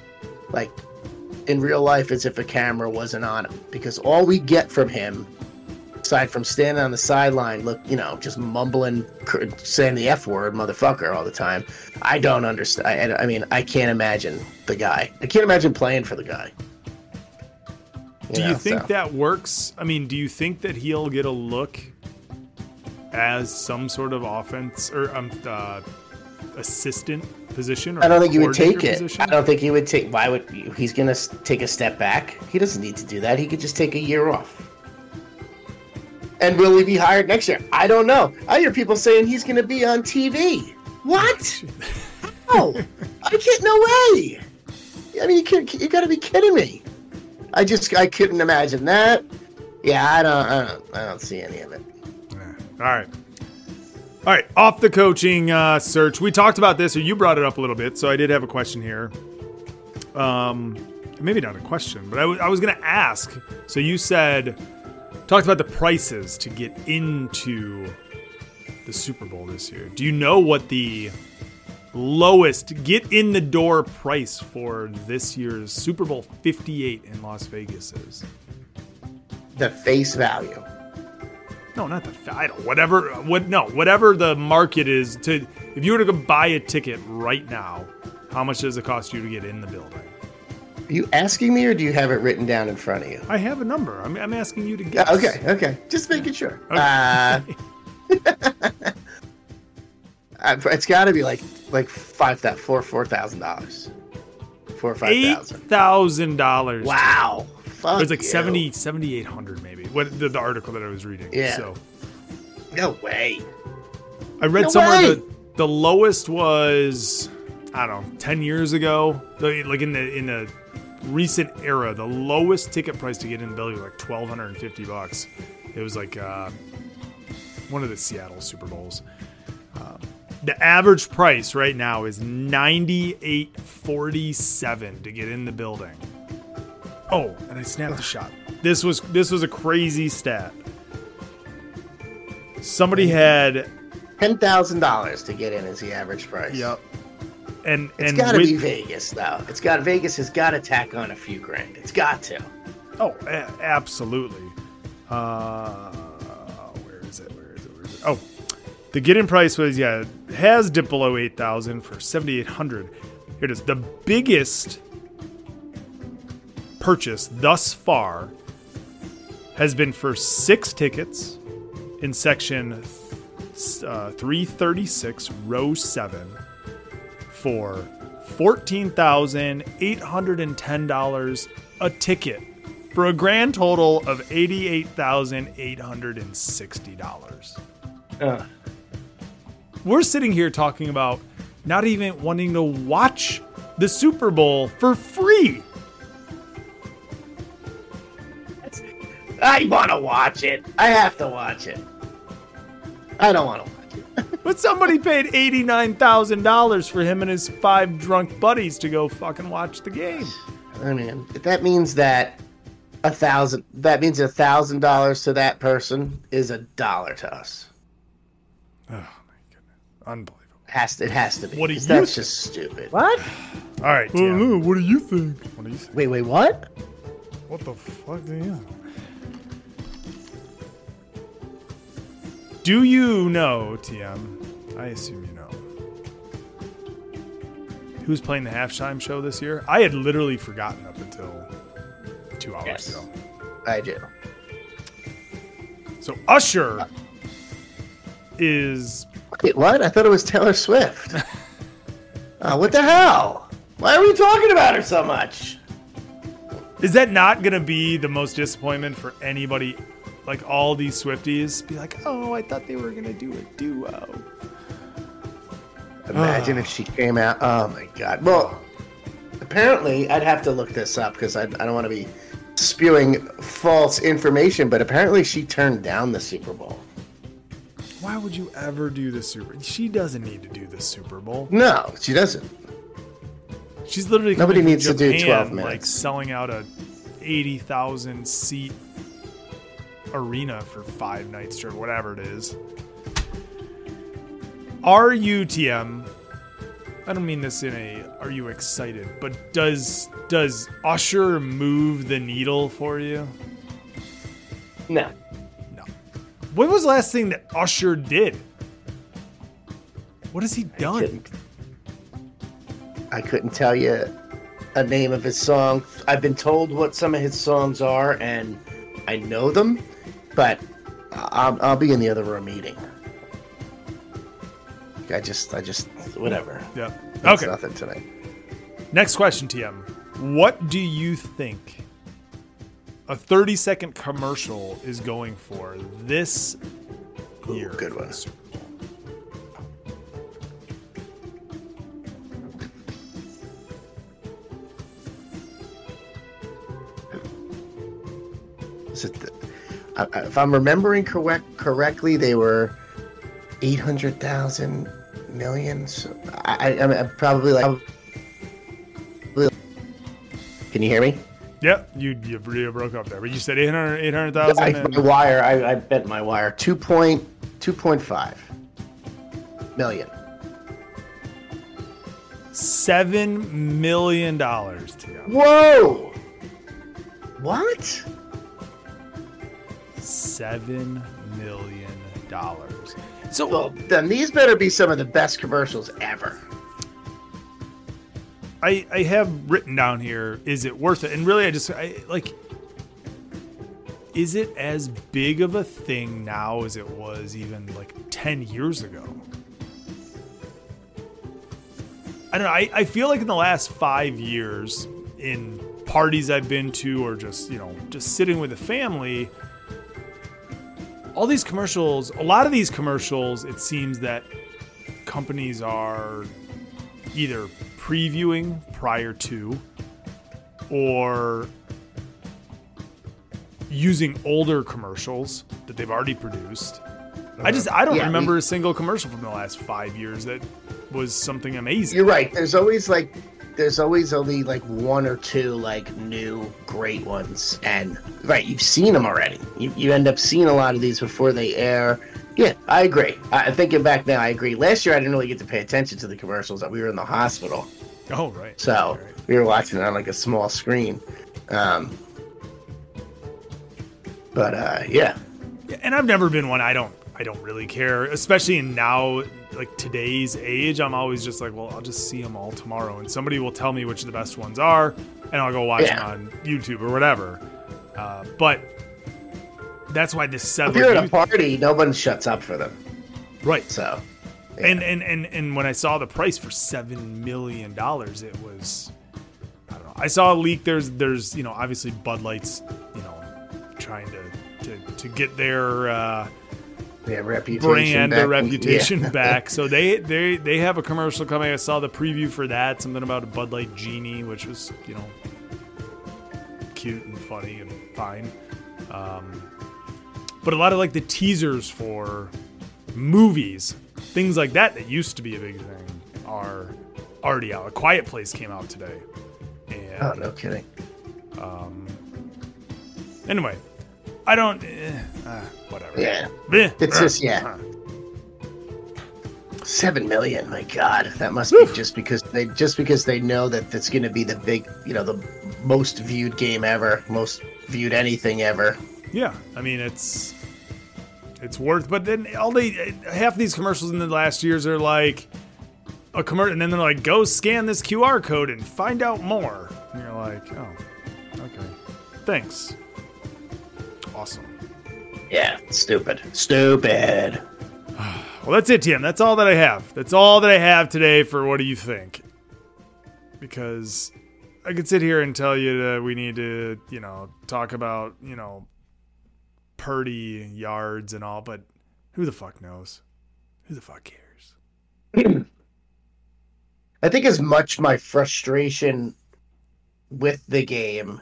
like in real life, as if a camera wasn't on him. Because all we get from him, aside from standing on the sideline, look, you know, just mumbling, saying the f word, motherfucker, all the time. I don't understand. I, I mean, I can't imagine the guy. I can't imagine playing for the guy. Do you think so. that works? I mean, do you think that he'll get a look as some sort of offense or um, uh, assistant position? Or I don't think he would take it. Position? I don't think he would take. Why would he's gonna take a step back? He doesn't need to do that. He could just take a year off. And will he be hired next year? I don't know. I hear people saying he's gonna be on TV. What? Oh, I can't. No way. I mean, you can't. You got to be kidding me. I just. I couldn't imagine that. Yeah, I don't. I don't. I don't see any of it. All right. All right, off the coaching uh, search. We talked about this, or you brought it up a little bit, so I did have a question here. Um, maybe not a question, but I wa- I was going to ask. So you said, talked about the prices to get into the Super Bowl this year. Do you know what the lowest get in the door price for this year's Super Bowl 58 in Las Vegas is? The face value. No, not the fa- I don't whatever what no whatever the market is to if you were to go buy a ticket right now, how much does it cost you to get in the building? You asking me, or do you have it written down in front of you? I have a number. I'm, I'm asking you to guess. okay, okay. Just making sure. Okay. Uh, uh, it's got to be like like five that four four thousand dollars, four or five Eight thousand. thousand dollars. Wow, fuck It was like you. 70, 7,800 maybe. What the, the article that I was reading. Yeah. So No way. I read No somewhere way. that the lowest was I don't know, ten years ago. Like in the in the recent era, the lowest ticket price to get in the building was like twelve hundred and fifty bucks. It was like uh, one of the Seattle Super Bowls. Um, the average price right now is ninety eight forty seven to get in the building. Oh, and I snapped the shot. This was this was a crazy stat. Somebody had Ten thousand dollars to get in is the average price. Yep. And It's and got to with- be Vegas though. It's got Vegas has got to tack on a few grand. It's got to. Oh, a- absolutely. Uh, where is it? Where is it? Where is it? Oh, the get-in price was yeah it has dipped below eight thousand for seventy eight hundred. Here it is. The biggest purchase thus far has been for six tickets in section uh, 336, row 7, for $14,810 a ticket for a grand total of $88,860. Ugh. We're sitting here talking about not even wanting to watch the Super Bowl for free. I want to watch it. I have to watch it. I don't want to watch it. But somebody paid $89,000 for him and his five drunk buddies to go fucking watch the game. I mean, that means that a thousand. That means a thousand dollars to that person is a dollar to us. Oh my goodness. Unbelievable. Has to, it has to be. What do you think? That's think? just stupid. What? All right, TM. what do you think? What do you think? Wait, wait, what? What the fuck do Do you know, TM? I assume you know. Who's playing the halftime show this year? I had literally forgotten up until two hours Yes. ago. I do. So Usher is Wait, what? I thought it was Taylor Swift. oh, what the hell? Why are we talking about her so much? Is that not going to be the most disappointment for anybody? Like all these Swifties be like, oh, I thought they were going to do a duo. Imagine if she came out. Oh my god. Well, apparently, I'd have to look this up because I, I don't want to be spewing false information, but apparently she turned down the Super Bowl. Why would you ever do the Super? She doesn't need to do the Super Bowl. No, she doesn't. She's literally Nobody needs from to do 12 minutes. Like selling out a eighty thousand seat arena for five nights or whatever it is. Are you TM? I don't mean this in a are you excited, but does does Usher move the needle for you? No. No. When was the last thing that Usher did? What has he done? couldn't- I couldn't tell you a name of his song. I've been told what some of his songs are, and I know them, but I'll, I'll be in the other room eating. I just, I just, whatever. Yeah. That's Okay. nothing tonight. Next question, TM. What do you think a 30 second commercial is going for this year? good one. the Super Bowl? Is it the, I, I- if I'm remembering correct correctly, they were eight hundred thousand million. So I, I, I'm probably like. Can you hear me? Yep, you, you broke up there, but you said 800 I, 800,000. my wire, I, I bent my wire. Two point two point five million. Seven million dollars. Whoa! What? Seven million dollars. So Well, then these better be some of the best commercials ever. I, I have written down here, is it worth it? And really, I just, I like, is it as big of a thing now as it was even like 10 years ago? I don't know. I, I feel like in the last five years, in parties I've been to, or just, you know, just sitting with the family, all these commercials, a lot of these commercials, it seems that companies are either previewing prior to or using older commercials that they've already produced. I just I don't Yeah, remember we- a single commercial from the last 5 years that was something amazing. You're right. There's always like there's always only like one or two like new great ones, and right, you've seen them already. You you end up seeing a lot of these before they air. Yeah, I agree. I, thinking back now, I agree. Last year, I didn't really get to pay attention to the commercials. That we were in the hospital, Oh, right. so we were watching it on like a small screen. Um, but uh, yeah, Yeah, and I've never been one. I don't. I don't really care, especially in now, like today's age. I'm always just like, well, I'll just see them all tomorrow, and somebody will tell me which the best ones are, and I'll go watch Yeah. them on YouTube or whatever. Uh, but that's why this if seven. you're at a party, no one shuts up for them. Right. So And, and and and when I saw the price for seven million dollars, it was I don't know. I saw a leak. There's there's you know obviously Bud Light's you know trying to to, to get their uh, Yeah, reputation. brand back. or reputation Yeah. back. So they they they have a commercial coming. I saw the preview for that. Something about a Bud Light genie, which was you know cute and funny and fine. Um, but a lot of like the teasers for movies, things like that that used to be a big thing, are already out. A Quiet Place came out today. And Oh, no kidding. anyway, I don't. Eh, uh, whatever. Yeah. Eh, It's uh, just yeah. Seven million, my God, that must be just because they just because they know that it's going to be the big, you know, the most viewed game ever, most viewed anything ever. Yeah, I mean it's it's worth. But then all they half these commercials in the last years are like a commercial, and then they're like, "Go scan this QR code and find out more." And you're like, "Oh, okay, thanks, awesome." Yeah, stupid, stupid. Well, that's it, TM. That's all that I have. That's all that I have today for what do you think? Because I could sit here and tell you that we need to, you know, talk about, you know, Purdy yards and all, but who the fuck knows? Who the fuck cares? I think as much my frustration with the game,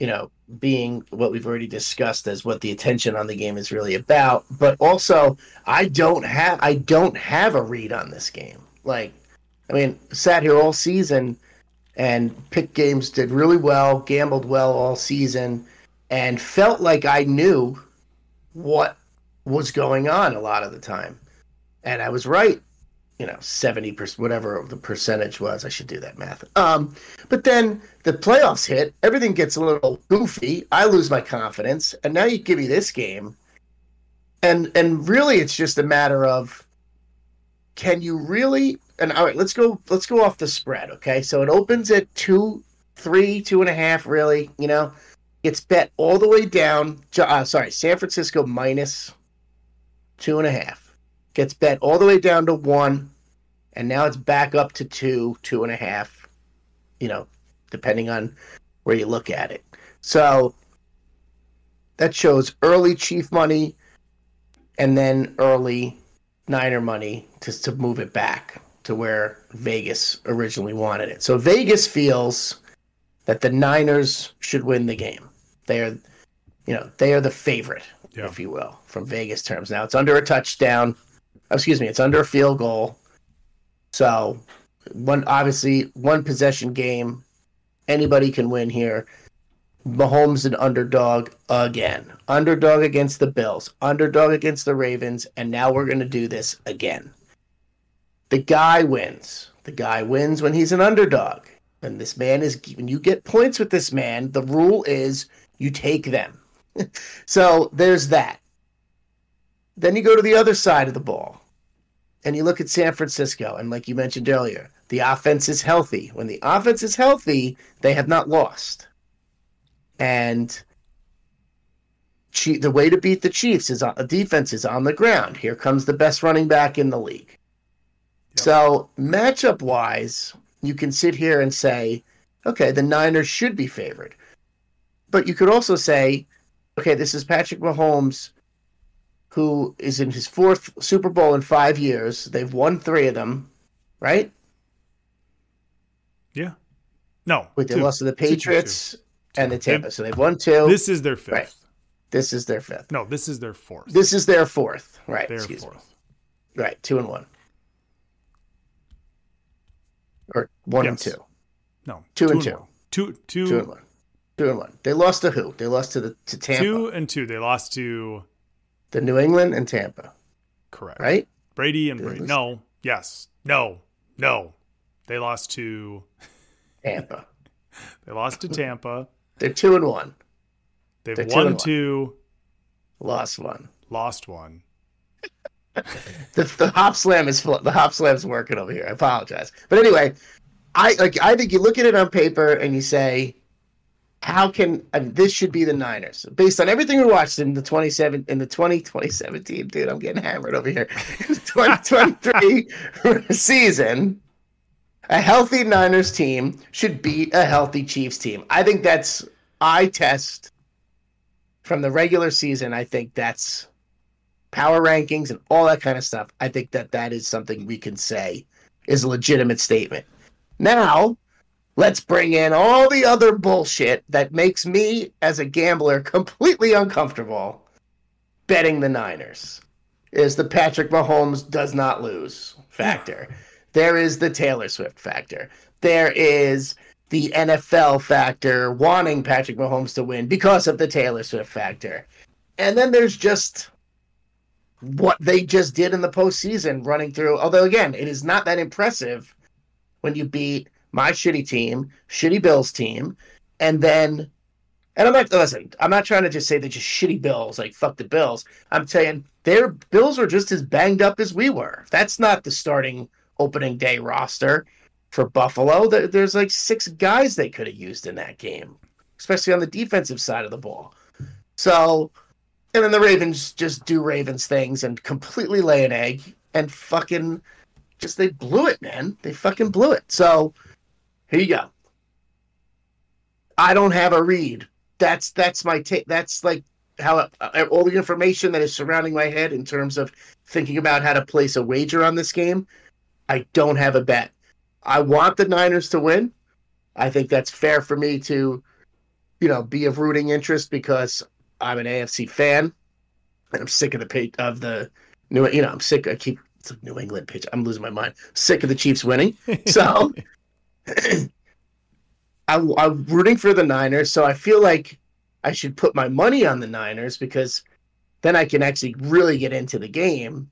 you know, being what we've already discussed as what the attention on the game is really about, but also I don't have I don't have a read on this game. Like, I mean, sat here all season and picked games, did really well, gambled well all season, and felt like I knew what was going on a lot of the time. And I was right you know, 70%, whatever the percentage was. I should do that math. Um, but then the playoffs hit, everything gets a little goofy. I lose my confidence. And now you give me this game. And and really it's just a matter of can you really and all right, let's go let's go off the spread, okay? So it opens at two, three, two and a half, really, you know. Gets bet all the way down. Uh, sorry, San Francisco minus two and a half gets bet all the way down to one, and now it's back up to two, two and a half, you know, depending on where you look at it. So that shows early Chief money and then early Niner money to, to move it back to where Vegas originally wanted it. So Vegas feels that the Niners should win the game. They are, you know, they are the favorite, Yeah. if you will, from Vegas terms. Now it's under a touchdown Oh, excuse me, it's under a field goal. So, one obviously one possession game, anybody can win here. Mahomes an underdog again. Underdog against the Bills, underdog against the Ravens, and now we're going to do this again. The guy wins. The guy wins when he's an underdog. And this man is when you get points with this man, the rule is you take them. so, there's that. Then you go to the other side of the ball and you look at San Francisco, and like you mentioned earlier, the offense is healthy. When the offense is healthy, they have not lost. And the way to beat the Chiefs is on, the defense is on the ground. Here comes the best running back in the league. So, matchup wise, you can sit here and say, okay, the Niners should be favored. But you could also say, okay, this is Patrick Mahomes who is in his fourth Super Bowl in five years. They've won three of them, right? Yeah. No. Wait, they two. lost to the Two, two, two. Patriots and the Tampa. So they've won two. This is their fifth. Right. This is their fifth. No, this is their fourth. This is their fourth. Right. their excuse me. Right. Two and one. Or one and two. No. Two and two. one. Two, two, Two and one. Two and one. They lost to who? They lost to the to Tampa, two and two. They lost to the New England and Tampa. correct. Right? Brady and Brady. No. Yes. No. No. They lost to Tampa. they lost to Tampa. They're two and one. They've They're won one. two, Lost one. lost one. the, the Hopslam is the Hopslam's working over here. I apologize, but anyway, I like I think you look at it on paper and you say, how can mean, this should be the Niners. Based on everything we watched in the 27 in the 20 2017 dude I'm getting hammered over here. 2023 season a healthy Niners team should beat a healthy Chiefs team. I think that's I test from the regular season I think that's power rankings and all that kind of stuff. I think that that is something we can say is a legitimate statement. Now let's bring in all the other bullshit that makes me as a gambler completely uncomfortable betting the Niners. Is the Patrick Mahomes does not lose factor. There is the Taylor Swift factor. There is the NFL factor wanting Patrick Mahomes to win because of the Taylor Swift factor. And then there's just what they just did in the postseason running through. Although, again, it is not that impressive when you beat my shitty team, shitty Bills team, and then and I'm not listen, I'm not trying to just say they're just shitty Bills, like fuck the Bills. I'm saying their Bills are just as banged up as we were. That's not the starting opening day roster for Buffalo. There's like six guys they could have used in that game, especially on the defensive side of the ball. So, and then the Ravens just do Ravens things and completely lay an egg and fucking just they blew it, man. They fucking blew it. So, here you go. I don't have a read. That's that's my take. That's like how uh, all the information that is surrounding my head in terms of thinking about how to place a wager on this game. I don't have a bet. I want the Niners to win. I think that's fair for me to, you know, be of rooting interest because I'm an AFC fan, and I'm sick of the pay, of the new. You know, I'm sick. I keep it's a New England pitch. I'm losing my mind. Sick of the Chiefs winning. So I, I'm rooting for the Niners, so I feel like I should put my money on the Niners because then I can actually really get into the game.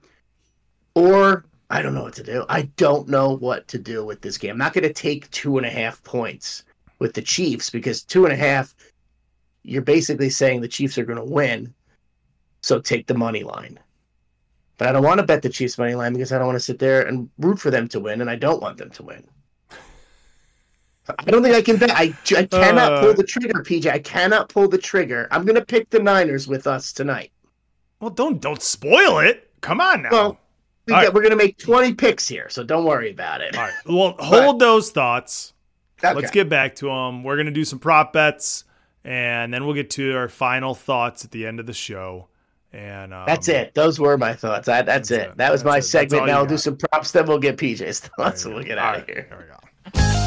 Or I don't know what to do. I don't know what to do with this game. I'm not going to take two and a half points with the Chiefs because two and a half, you're basically saying the Chiefs are going to win. So take the money line. But I don't want to bet the Chiefs money line because I don't want to sit there and root for them to win, and I don't want them to win. I don't think I can bet. I, I cannot uh, pull the trigger, PJ. I cannot pull the trigger. I'm going to pick the Niners with us tonight. Well, don't don't spoil it. Come on now. Well, we are going to make 20 picks here, so don't worry about it. All right. Well, hold but, those thoughts. Okay. Let's get back to them. We're going to do some prop bets, and then we'll get to our final thoughts at the end of the show. And um, that's it. Those were my thoughts. I, that's, that's, it. it. That was that's my it. segment. Now we'll do some props. Then we'll get PJ's thoughts, and we'll get out right. of here. There we go.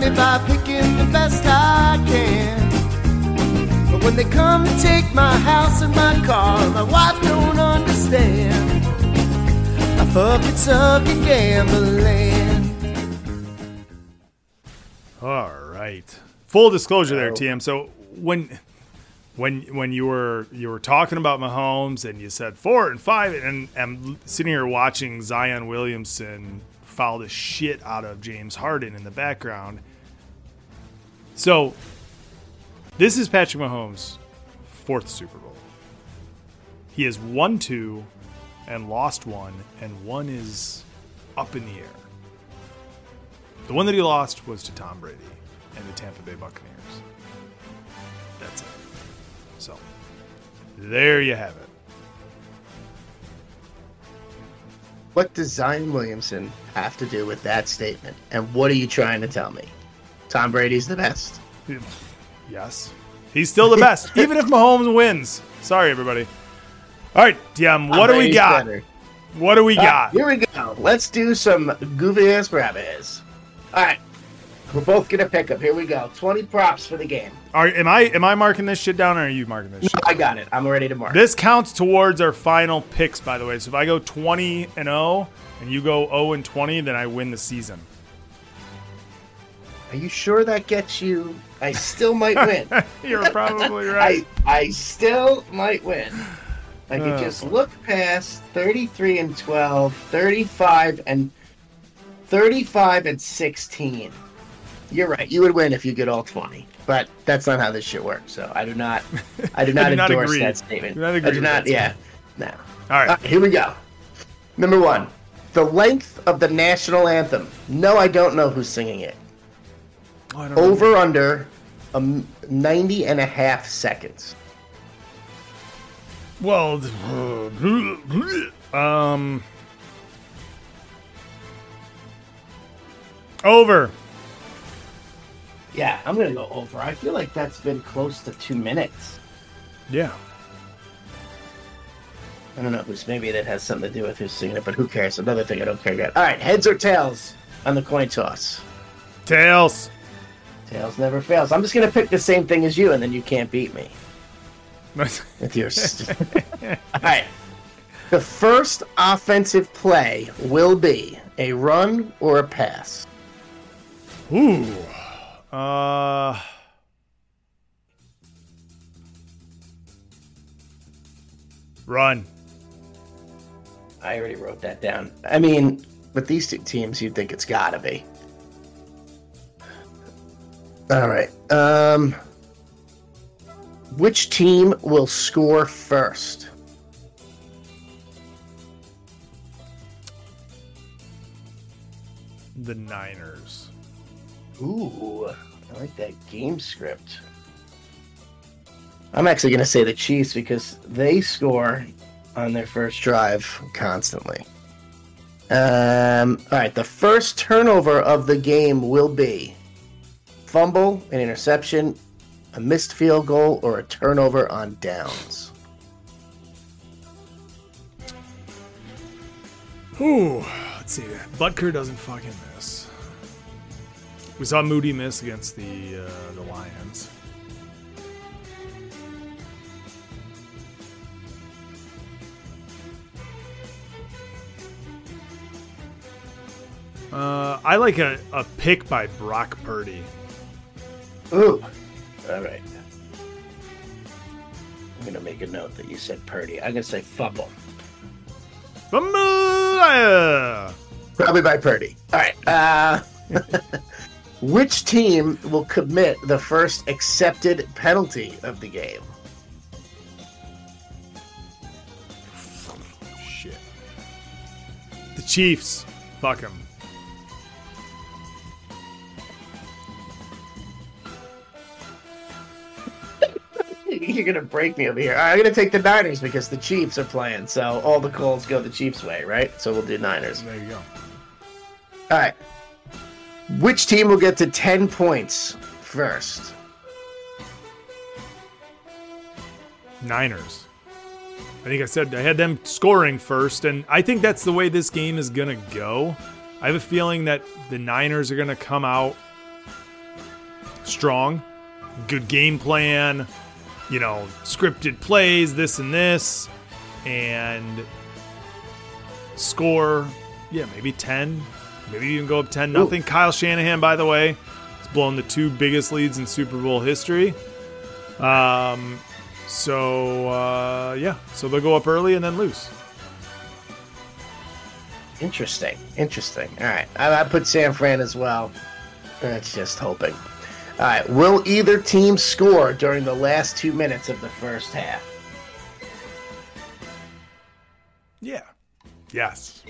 Money by picking the best I can. But when they come to take my house and my car, my wife don't understand. I fucking suck at gambling. All right. Full disclosure there, oh. TM. So when when when you were you were talking about Mahomes and you said four and five and I'm sitting here watching Zion Williamson foul the shit out of James Harden in the background. So, this is Patrick Mahomes' fourth Super Bowl. He has won two and lost one, and one is up in the air. The one that he lost was to Tom Brady and the Tampa Bay Buccaneers. That's it. So, there you have it. What does Zion Williamson have to do with that statement? And what are you trying to tell me? Tom Brady's the best. Yes. He's still the best, even if Mahomes wins. Sorry, everybody. All right, DM, what do we got? Better. What do we got? Here we go. Let's do some goofy ass rabbits. All right. We're both gonna pick up. Here we go. Twenty props for the game. Are am I am I marking this shit down or are you marking this? No, I got it. I'm ready to mark. This counts towards our final picks, by the way. So if I go twenty and zero, and you go zero and twenty, then I win the season. Are you sure that gets you? I still might win. You're probably right. I, I still might win. I could oh, just look past 33 and 12, 35 and 35 and 16. You're right. You would win if you get all 20. But that's not how this shit works. So I do not I do not, I do endorse not that statement. Do I do not yeah. now. All right. Uh, here we go. Number one, the length of the national anthem. No, I don't know who's singing it. Oh, I don't know. Over under um, 90 and a half seconds. Well, um, over. Yeah, I'm gonna go over. I feel like that's been close to two minutes. Yeah. I don't know who's maybe that has something to do with who's singing it, but who cares? Another thing I don't care about. All right, heads or tails on the coin toss. Tails. Tails never fails. I'm just gonna pick the same thing as you, and then you can't beat me with your. All right. The first offensive play will be a run or a pass. Ooh. Uh. Run. I already wrote that down. I mean, with these two teams, you'd think it's gotta be. All right. Um, which team will score first? The Niners. Ooh, I like that game script. I'm actually going to say the Chiefs because they score on their first drive constantly. Um, all right, the first turnover of the game will be fumble, an interception, a missed field goal, or a turnover on downs. Ooh. Let's see. Butker doesn't fucking miss. We saw Moody miss against the uh, the Lions. Uh, I like a, a pick by Brock Purdy. Ooh, all right. I'm going to make a note that you said Purdy. I'm going to say fumble. Bamoola! Probably by Purdy. All right. Uh, which team will commit the first accepted penalty of the game? Shit. The Chiefs. Fuck them. You're gonna break me over here. Right, I'm gonna take the Niners because the Chiefs are playing, so all the calls go the Chiefs' way, right? So we'll do Niners. There you go. All right. Which team will get to ten points first? Niners. I think I said I had them scoring first, and I think that's the way this game is gonna go. I have a feeling that the Niners are gonna come out strong, good game plan, you know, scripted plays, this and this, and score, yeah, maybe 10, maybe even go up 10 nothing. Kyle Shanahan, by the way, has blown the two biggest leads in Super Bowl history. Um, so uh, yeah, so they'll go up early and then lose. Interesting. Interesting. All right. I, I put San Fran as well. That's just hoping. All right. Will either team score during the last two minutes of the first half? Yeah. Yes.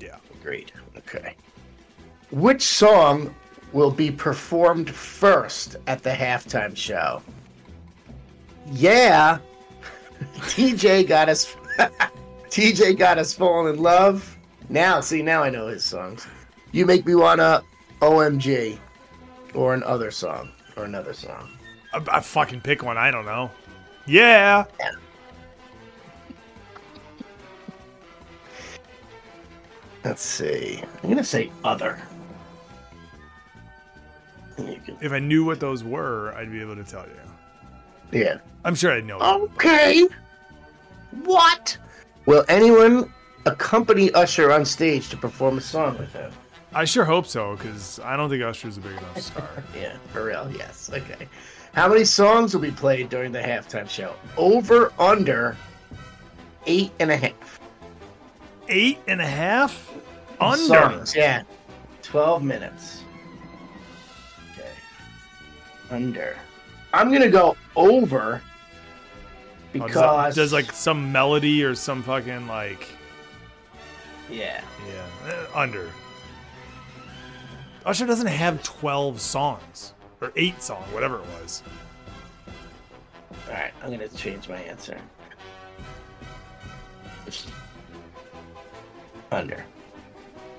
Yeah. Agreed. Okay. Which song will be performed first at the halftime show? Yeah. DJ got us. DJ got us falling in love. Now, see, now I know his songs. You make me wanna OMG, or an other song, or another song. I, I fucking pick one. I don't know. Yeah. Let's see. I'm gonna say other. If I knew what those were, I'd be able to tell you. Yeah. I'm sure I'd know. Okay. What? Will anyone accompany Usher on stage to perform a song with him? I sure hope so, because I don't think Usher's a big enough star. Yeah, for real. Yes. Okay. How many songs will be played during the halftime show? Over under eight and a half. Eight and a half? Under. Songs, yeah. Twelve minutes. Okay. Under. I'm gonna go over Oh, does, because that- does like some melody or some fucking like yeah. yeah eh, under. Usher doesn't have twelve songs or eight songs, whatever it was. All right, I'm gonna change my answer. Under.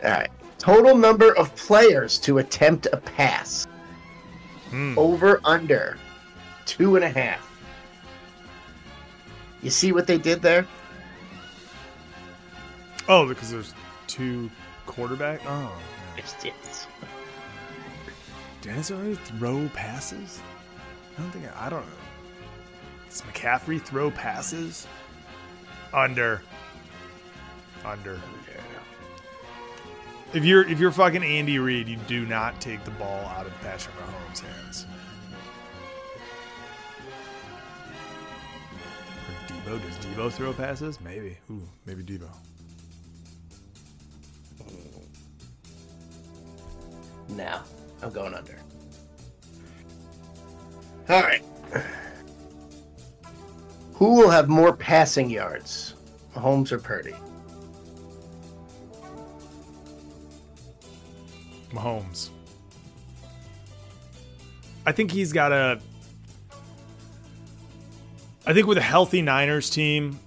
All right. Total number of players to attempt a pass. Hmm. Over under two and a half. You see what they did there? Oh, because there's two quarterback. Oh, Yes, yes. Dennis already throw passes. I don't think I, I don't know. Does McCaffrey throw passes? Under. Under. If you're if you're fucking Andy Reid, you do not take the ball out of Patrick Mahomes' hands. Or Deebo, does Deebo throw passes? Maybe. Ooh, maybe Deebo. No, I'm going under. All right. Who will have more passing yards, Mahomes or Purdy? Mahomes. I think he's got a. I think with a healthy Niners team,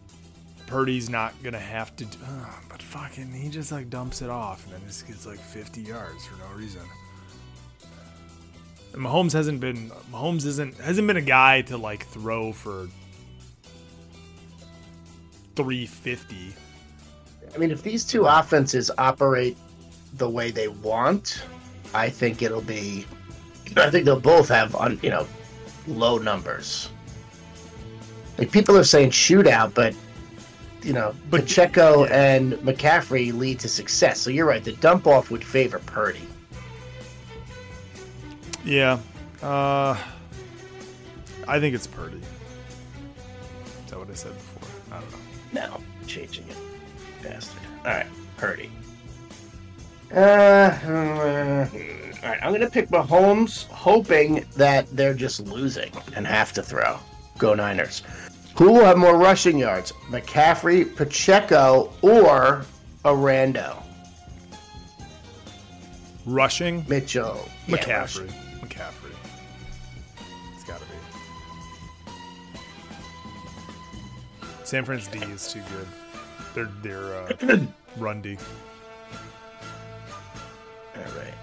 Purdy's not gonna have to. Uh, but fucking, he just like dumps it off and then just gets like 50 yards for no reason. And Mahomes hasn't been. Mahomes isn't hasn't been a guy to like throw for 350. I mean, if these two offenses operate the way they want, I think it'll be. I think they'll both have, un, you know, low numbers. Like people are saying shootout, but you know, But- Pacheco and McCaffrey lead to success. So you're right. The dump off would favor Purdy. Yeah. Uh, I think it's Purdy. Is that what I said before? I don't know. No, changing it, bastard. All right, Purdy. Uh, uh, all right, I'm gonna pick Mahomes, hoping that they're just losing and have to throw. Go Niners. Who will have more rushing yards, McCaffrey, Pacheco, or Arando? Rushing? Mitchell. Yeah, McCaffrey. rushing. San Fran's D is too good. They're they're uh, run D. All right.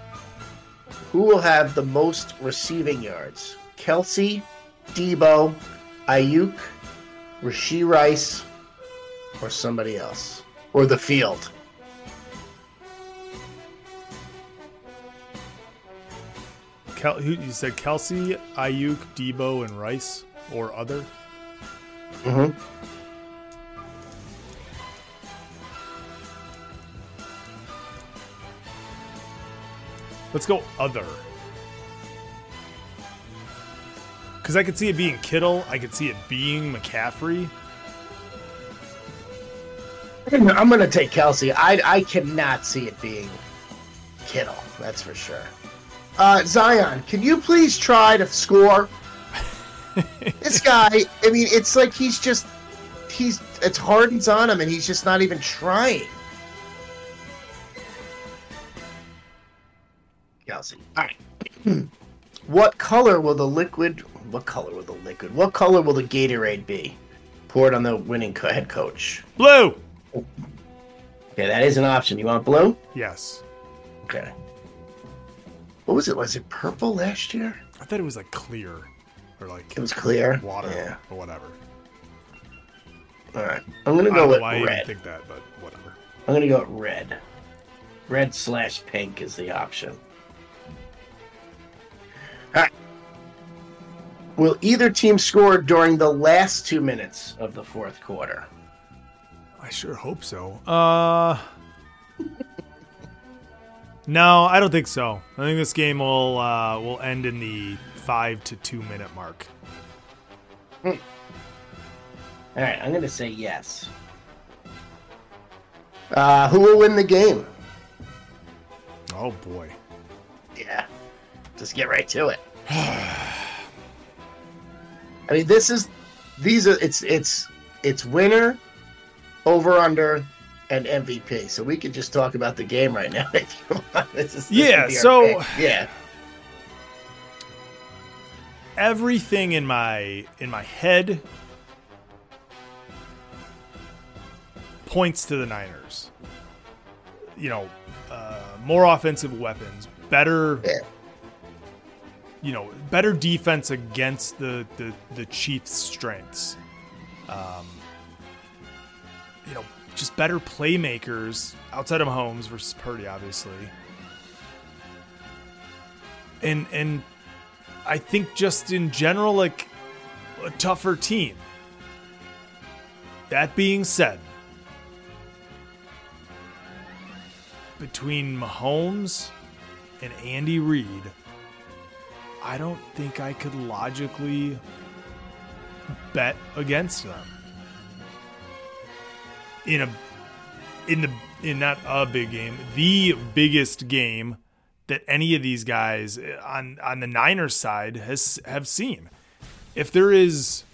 Who will have the most receiving yards? Kelce, Deebo, Aiyuk, Rashee Rice, or somebody else? Or the field? Kel, who, you said Kelce, Aiyuk, Deebo, and Rice, or other. Mm-hmm. Let's go other. Because I could see it being Kittle. I could see it being McCaffrey. I'm going to take Kelce. I, I cannot see it being Kittle. That's for sure. Uh, Zion, can you please try to score? this guy, I mean, it's like he's just, he's, it's hardens on him and he's just not even trying. All right. what color will the liquid, what color will the liquid, what color will the Gatorade be? Poured on the winning co- head coach. Blue. Okay, that is an option. You want blue? Yes. Okay. What was it? Was it purple last year? I thought it was like clear, or like It was clear. water Yeah. or whatever. All right. I'm gonna go with why I think that, but whatever. I'm gonna go with red. Red slash pink is the option. Right. Will either team score during the last two minutes of the fourth quarter? I sure hope so. Uh No, I don't think so. I think this game will uh will end in the 5 to 2 minute mark. All right, I'm gonna say yes. Uh, who will win the game? Oh boy. Yeah. Just get right to it. I mean, this is these are it's it's it's winner, over under, and MVP. So we could just talk about the game right now if you want. This is, this Yeah, would be our so- pick. yeah, everything in my in my head points to the Niners. You know, uh, more offensive weapons, better. Yeah. You know, better defense against the the, the Chiefs' strengths. Um, you know, just better playmakers outside of Mahomes versus Purdy, obviously. And and I think just in general, like a tougher team. That being said, between Mahomes and Andy Reid, I don't think I could logically bet against them. In a in the in not a big game, the biggest game that any of these guys on on the Niners side has have seen. If there is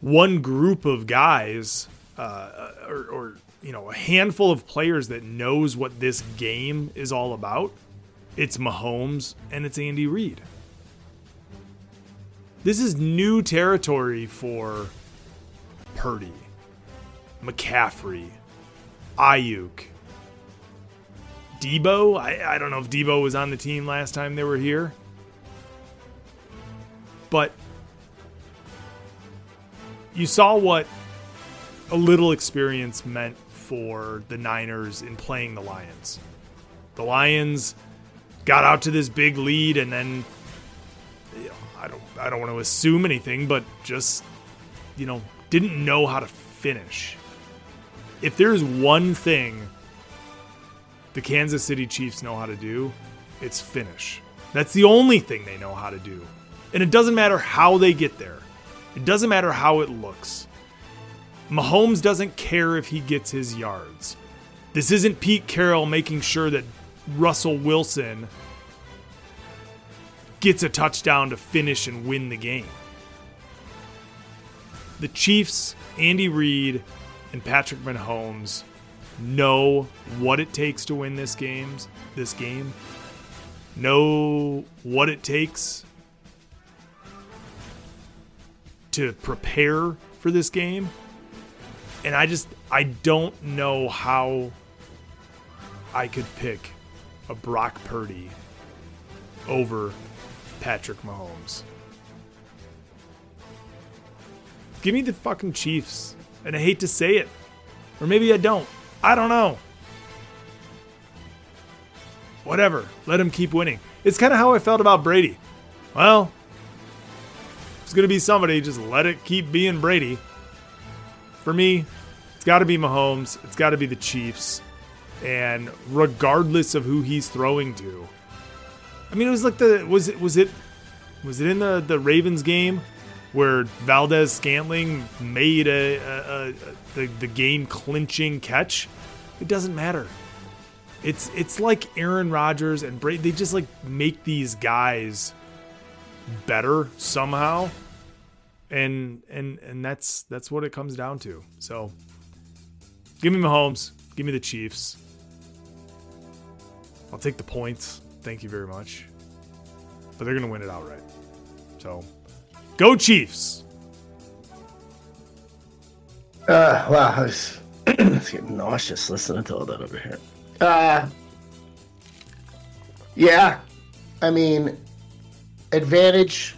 one group of guys uh, or, or you know a handful of players that knows what this game is all about, it's Mahomes and it's Andy Reid. This is new territory for Purdy, McCaffrey, Aiyuk, Deebo. I, I don't know if Deebo was on the team last time they were here. But you saw what a little experience meant for the Niners in playing the Lions. The Lions got out to this big lead and then you know, I don't I don't want to assume anything, but just you know, didn't know how to finish. If there's one thing the Kansas City Chiefs know how to do, it's finish. That's the only thing they know how to do. And it doesn't matter how they get there. It doesn't matter how it looks. Mahomes doesn't care if he gets his yards. This isn't Pete Carroll making sure that Russell Wilson gets a touchdown to finish and win the game. The Chiefs, Andy Reid, and Patrick Mahomes know what it takes to win this games this game. Know what it takes to prepare for this game. And I just I don't know how I could pick a Brock Purdy over Patrick Mahomes. Give me the fucking Chiefs. And I hate to say it. Or maybe I don't. I don't know. Whatever. Let him keep winning. It's kind of how I felt about Brady. Well, it's going to be somebody, just let it keep being Brady. For me, it's got to be Mahomes. It's got to be the Chiefs. And regardless of who he's throwing to, I mean, it was like the was it was it was it in the the Ravens game where Valdes-Scantling made a, a, a the the game clinching catch? It doesn't matter. It's it's like Aaron Rodgers and Brady. They just like make these guys better somehow, and and and that's that's what it comes down to. So, give me Mahomes. Give me the Chiefs. I'll take the points. Thank you very much. But they're gonna win it outright. So, go Chiefs. Uh, wow, I was, I was getting nauseous listening to all that over here. Uh, yeah, I mean, advantage,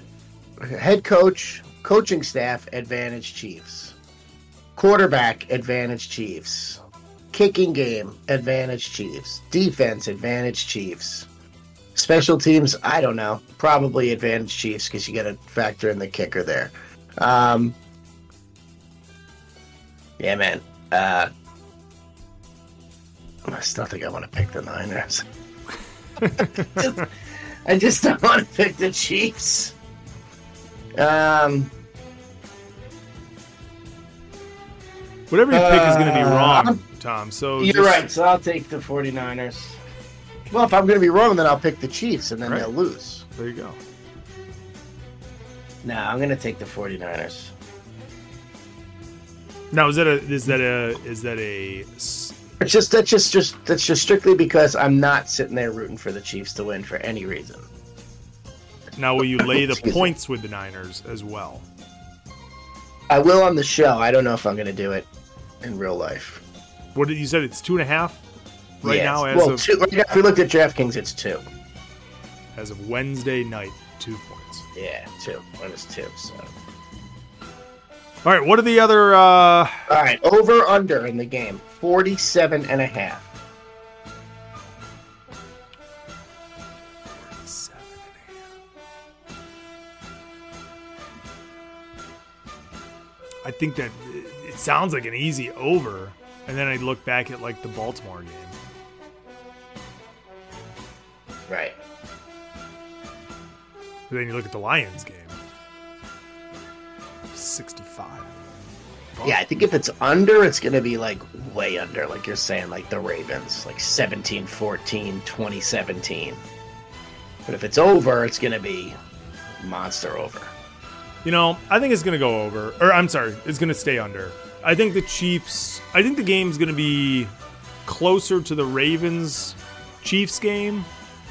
head coach, coaching staff, advantage Chiefs. Quarterback, advantage Chiefs. Kicking game, advantage Chiefs. Defense, advantage Chiefs. Special teams, I don't know. Probably advantage Chiefs because you got to factor in the kicker there. Um, yeah, man. Uh, I still think I want to pick the Niners. I just don't want to pick the Chiefs. Um, Whatever you pick is gonna be Uh, wrong, Tom. So you're just- right, so I'll take the 49ers. Well, if I'm going to be wrong, then I'll pick the Chiefs, and then Right. they'll lose. There you go. No, I'm going to take the 49ers. Now is that a is that a is that a It's just that's just just that's just strictly because I'm not sitting there rooting for the Chiefs to win for any reason. now will you lay the points with the Niners as well? I will on the show. I don't know if I'm going to do it in real life. What did you said? It's two and a half right Yes. now as well, of two, right now, if we looked at DraftKings, it's two. as of Wednesday night, two points. Yeah, two. Is two. So, All right, what are the other? uh all right, over under in the game, 47 and a half. I think that sounds like an easy over, and then I look back at like the Baltimore game. Right. But then you look at the Lions game. 65. Yeah, I think if it's under, it's going to be like way under, like you're saying, like the Ravens, like 17 14, 2017. But if it's over, it's going to be monster over. You know, I think it's going to go over. Or I'm sorry, it's going to stay under. I think the Chiefs, I think the game's going to be closer to the Ravens Chiefs game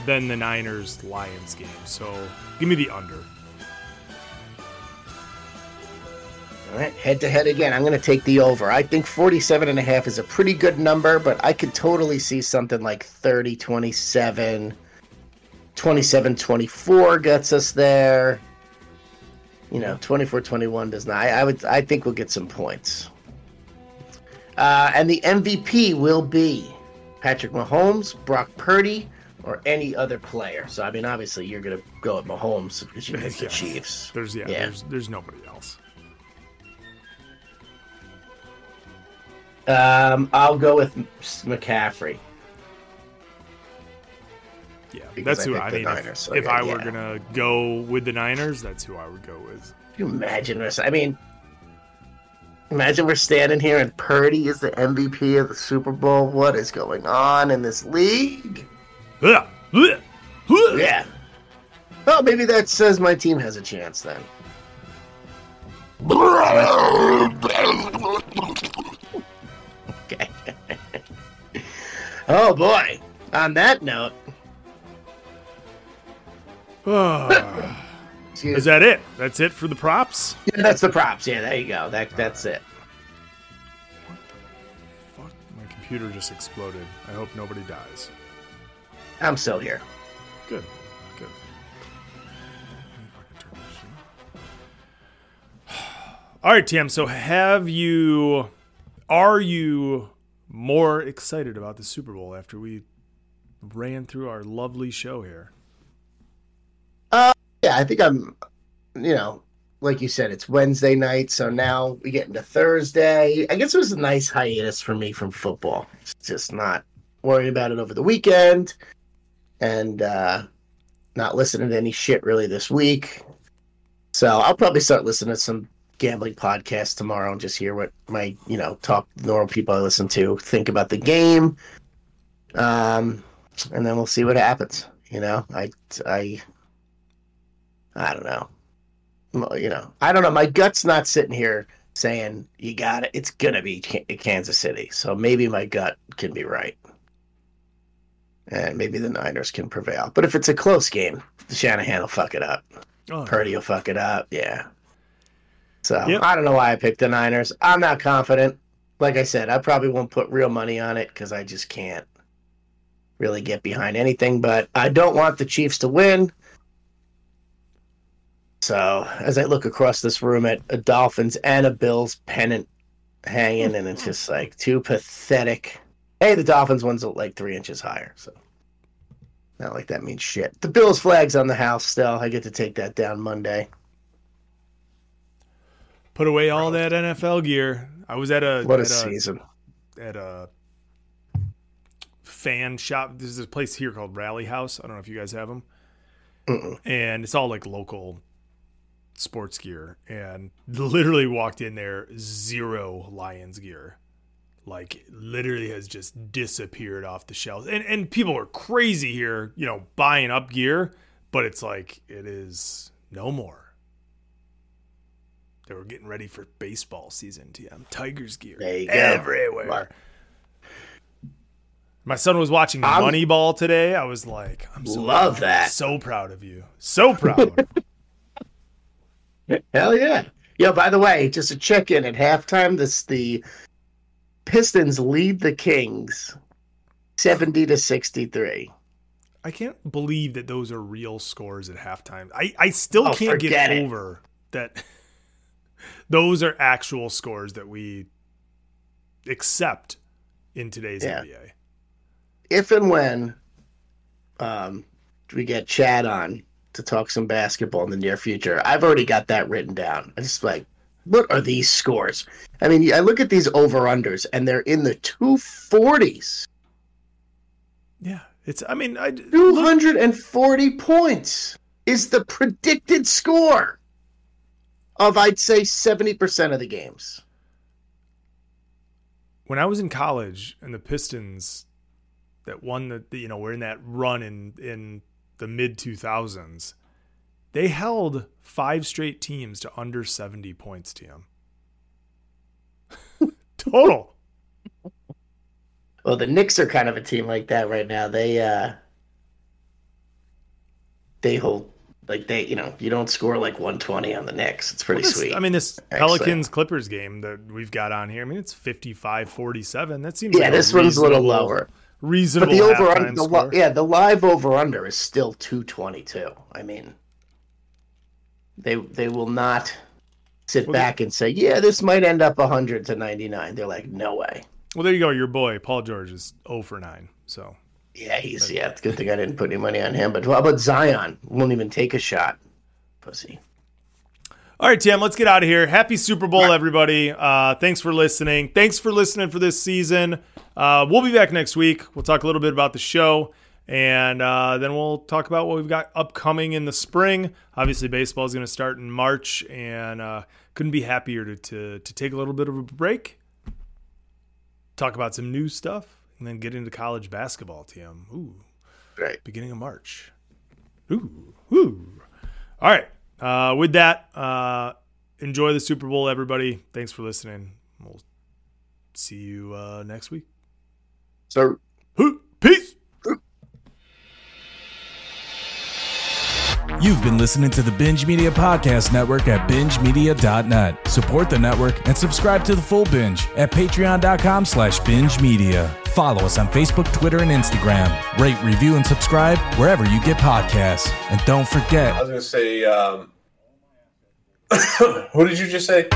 than the Niners Lions game. So give me the under. All right, head to head again. I'm going to take the over. I think 47 and a half is a pretty good number, but I could totally see something like 30 27, 27 24 gets us there. You know, 24 21 does not. I, I would I think we'll get some points. Uh, and the MVP will be Patrick Mahomes, Brock Purdy, or any other player. So I mean, obviously you're going to go at Mahomes because you picked the Chiefs. There's yeah, Yeah. there's there's nobody else. Um, I'll go with McCaffrey. Yeah, Because that's who I mean. Niners, if so if yeah, I were gonna go with the Niners, that's who I would go with. Can you imagine this? I mean, imagine we're standing here and Purdy is the MVP of the Super Bowl. What is going on in this league? Ugh. Yeah. Well, maybe that says my team has a chance then. Okay. oh boy. On that note, Is that it? That's it for the props. yeah, that's the props. Yeah, there you go. That that's it. Fuck, my computer just exploded. I hope nobody dies. I'm still here. Good, good. Let me fucking turn this shit off. All right, Tim. So, have you? Are you more excited about the Super Bowl after we ran through our lovely show here? Yeah, I think I'm, you know, like you said, it's Wednesday night, so now we get into Thursday. I guess it was a nice hiatus for me from football. It's just not worrying about it over the weekend and uh, not listening to any shit really this week. So I'll probably start listening to some gambling podcasts tomorrow and just hear what my, you know, top normal people I listen to think about the game. Um, and then we'll see what happens. You know, I, I, I don't know. You know, I don't know. My gut's not sitting here saying you got it. It's gonna be Kansas City. So maybe my gut can be right, and maybe the Niners can prevail. But if it's a close game, Shanahan will fuck it up. Oh, Purdy will fuck it up. Yeah. So Yep. I don't know why I picked the Niners. I'm not confident. Like I said, I probably won't put real money on it because I just can't really get behind anything. But I don't want the Chiefs to win. So as I look across this room at a Dolphins and a Bills pennant hanging, and it's just like too pathetic. Hey, the Dolphins one's like three inches higher, so not like that means shit. The Bills flag's on the house still. I get to take that down Monday. Put away all that NFL gear. I was at a What a at season! at a fan shop. There's a place here called Rally House. I don't know if you guys have them. Mm-mm. And it's all like local sports gear. And literally walked in there, zero Lions gear. Like literally has just disappeared off the shelves. And and people are crazy here, you know, buying up gear, but it's like it is no more. They were getting ready for baseball season. TM Tigers gear There you go. everywhere. Right. My son was watching I'm- Moneyball today. I was like, I'm so Love that. So proud of you. So proud. Hell yeah. Yeah, by the way, just a check in at halftime, this the Pistons lead the Kings 70 to 63. I can't believe that those are real scores at halftime. I, I still Oh, can't get it. over that those are actual scores that we accept in today's Yeah. NBA. If and when um, we get Chad on to talk some basketball in the near future, I've already got that written down. I just like, what are these scores? I mean, I look at these over unders and they're in the 240s. Yeah, it's. I mean, I 240 points is the predicted score of, I'd say, 70% of the games. when I was in college and the Pistons that won the you know were in that run in in the mid 2000s, they held five straight teams to under 70 points. TM total. Well, the Knicks are kind of a team like that right now. They uh they hold like they you know you don't score like 120 on the Knicks. It's pretty Well, this- sweet. I mean, this. Pelicans Clippers game that we've got on here. I mean, it's 55 47. That seems yeah, like this one's a little reasonable- But the over under, the, li- yeah, the live over under is still 222. I mean, they they will not sit Well, back and say, "Yeah, this might end up 100 to 99." They're like, "No way." Well, there you go. Your boy Paul George is 0 for 9. So Yeah, he's yeah. It's a good thing I didn't put any money on him. But how about Zion? Won't even take a shot. Pussy. All right, Tim, let's get out of here. Happy Super Bowl, everybody. Uh, thanks for listening. Thanks for listening for this season. Uh, we'll be back next week. We'll talk a little bit about the show, and uh, then we'll talk about what we've got upcoming in the spring. Obviously, baseball is going to start in March, and uh, couldn't be happier to, to, to take a little bit of a break, talk about some new stuff, and then get into college basketball, Tim. Ooh, Right. beginning of March. Ooh, ooh. All right. Uh, with that, uh, enjoy the Super Bowl, everybody. Thanks for listening. We'll see you uh, next week. So You've been listening to the Binge Media Podcast Network at bingemedia.net. Support the network and subscribe to the full binge at patreon.com slash binge media. Follow us on Facebook, Twitter, and Instagram. Rate, review, and subscribe wherever you get podcasts. And don't forget, I was going to say, um, what did you just say?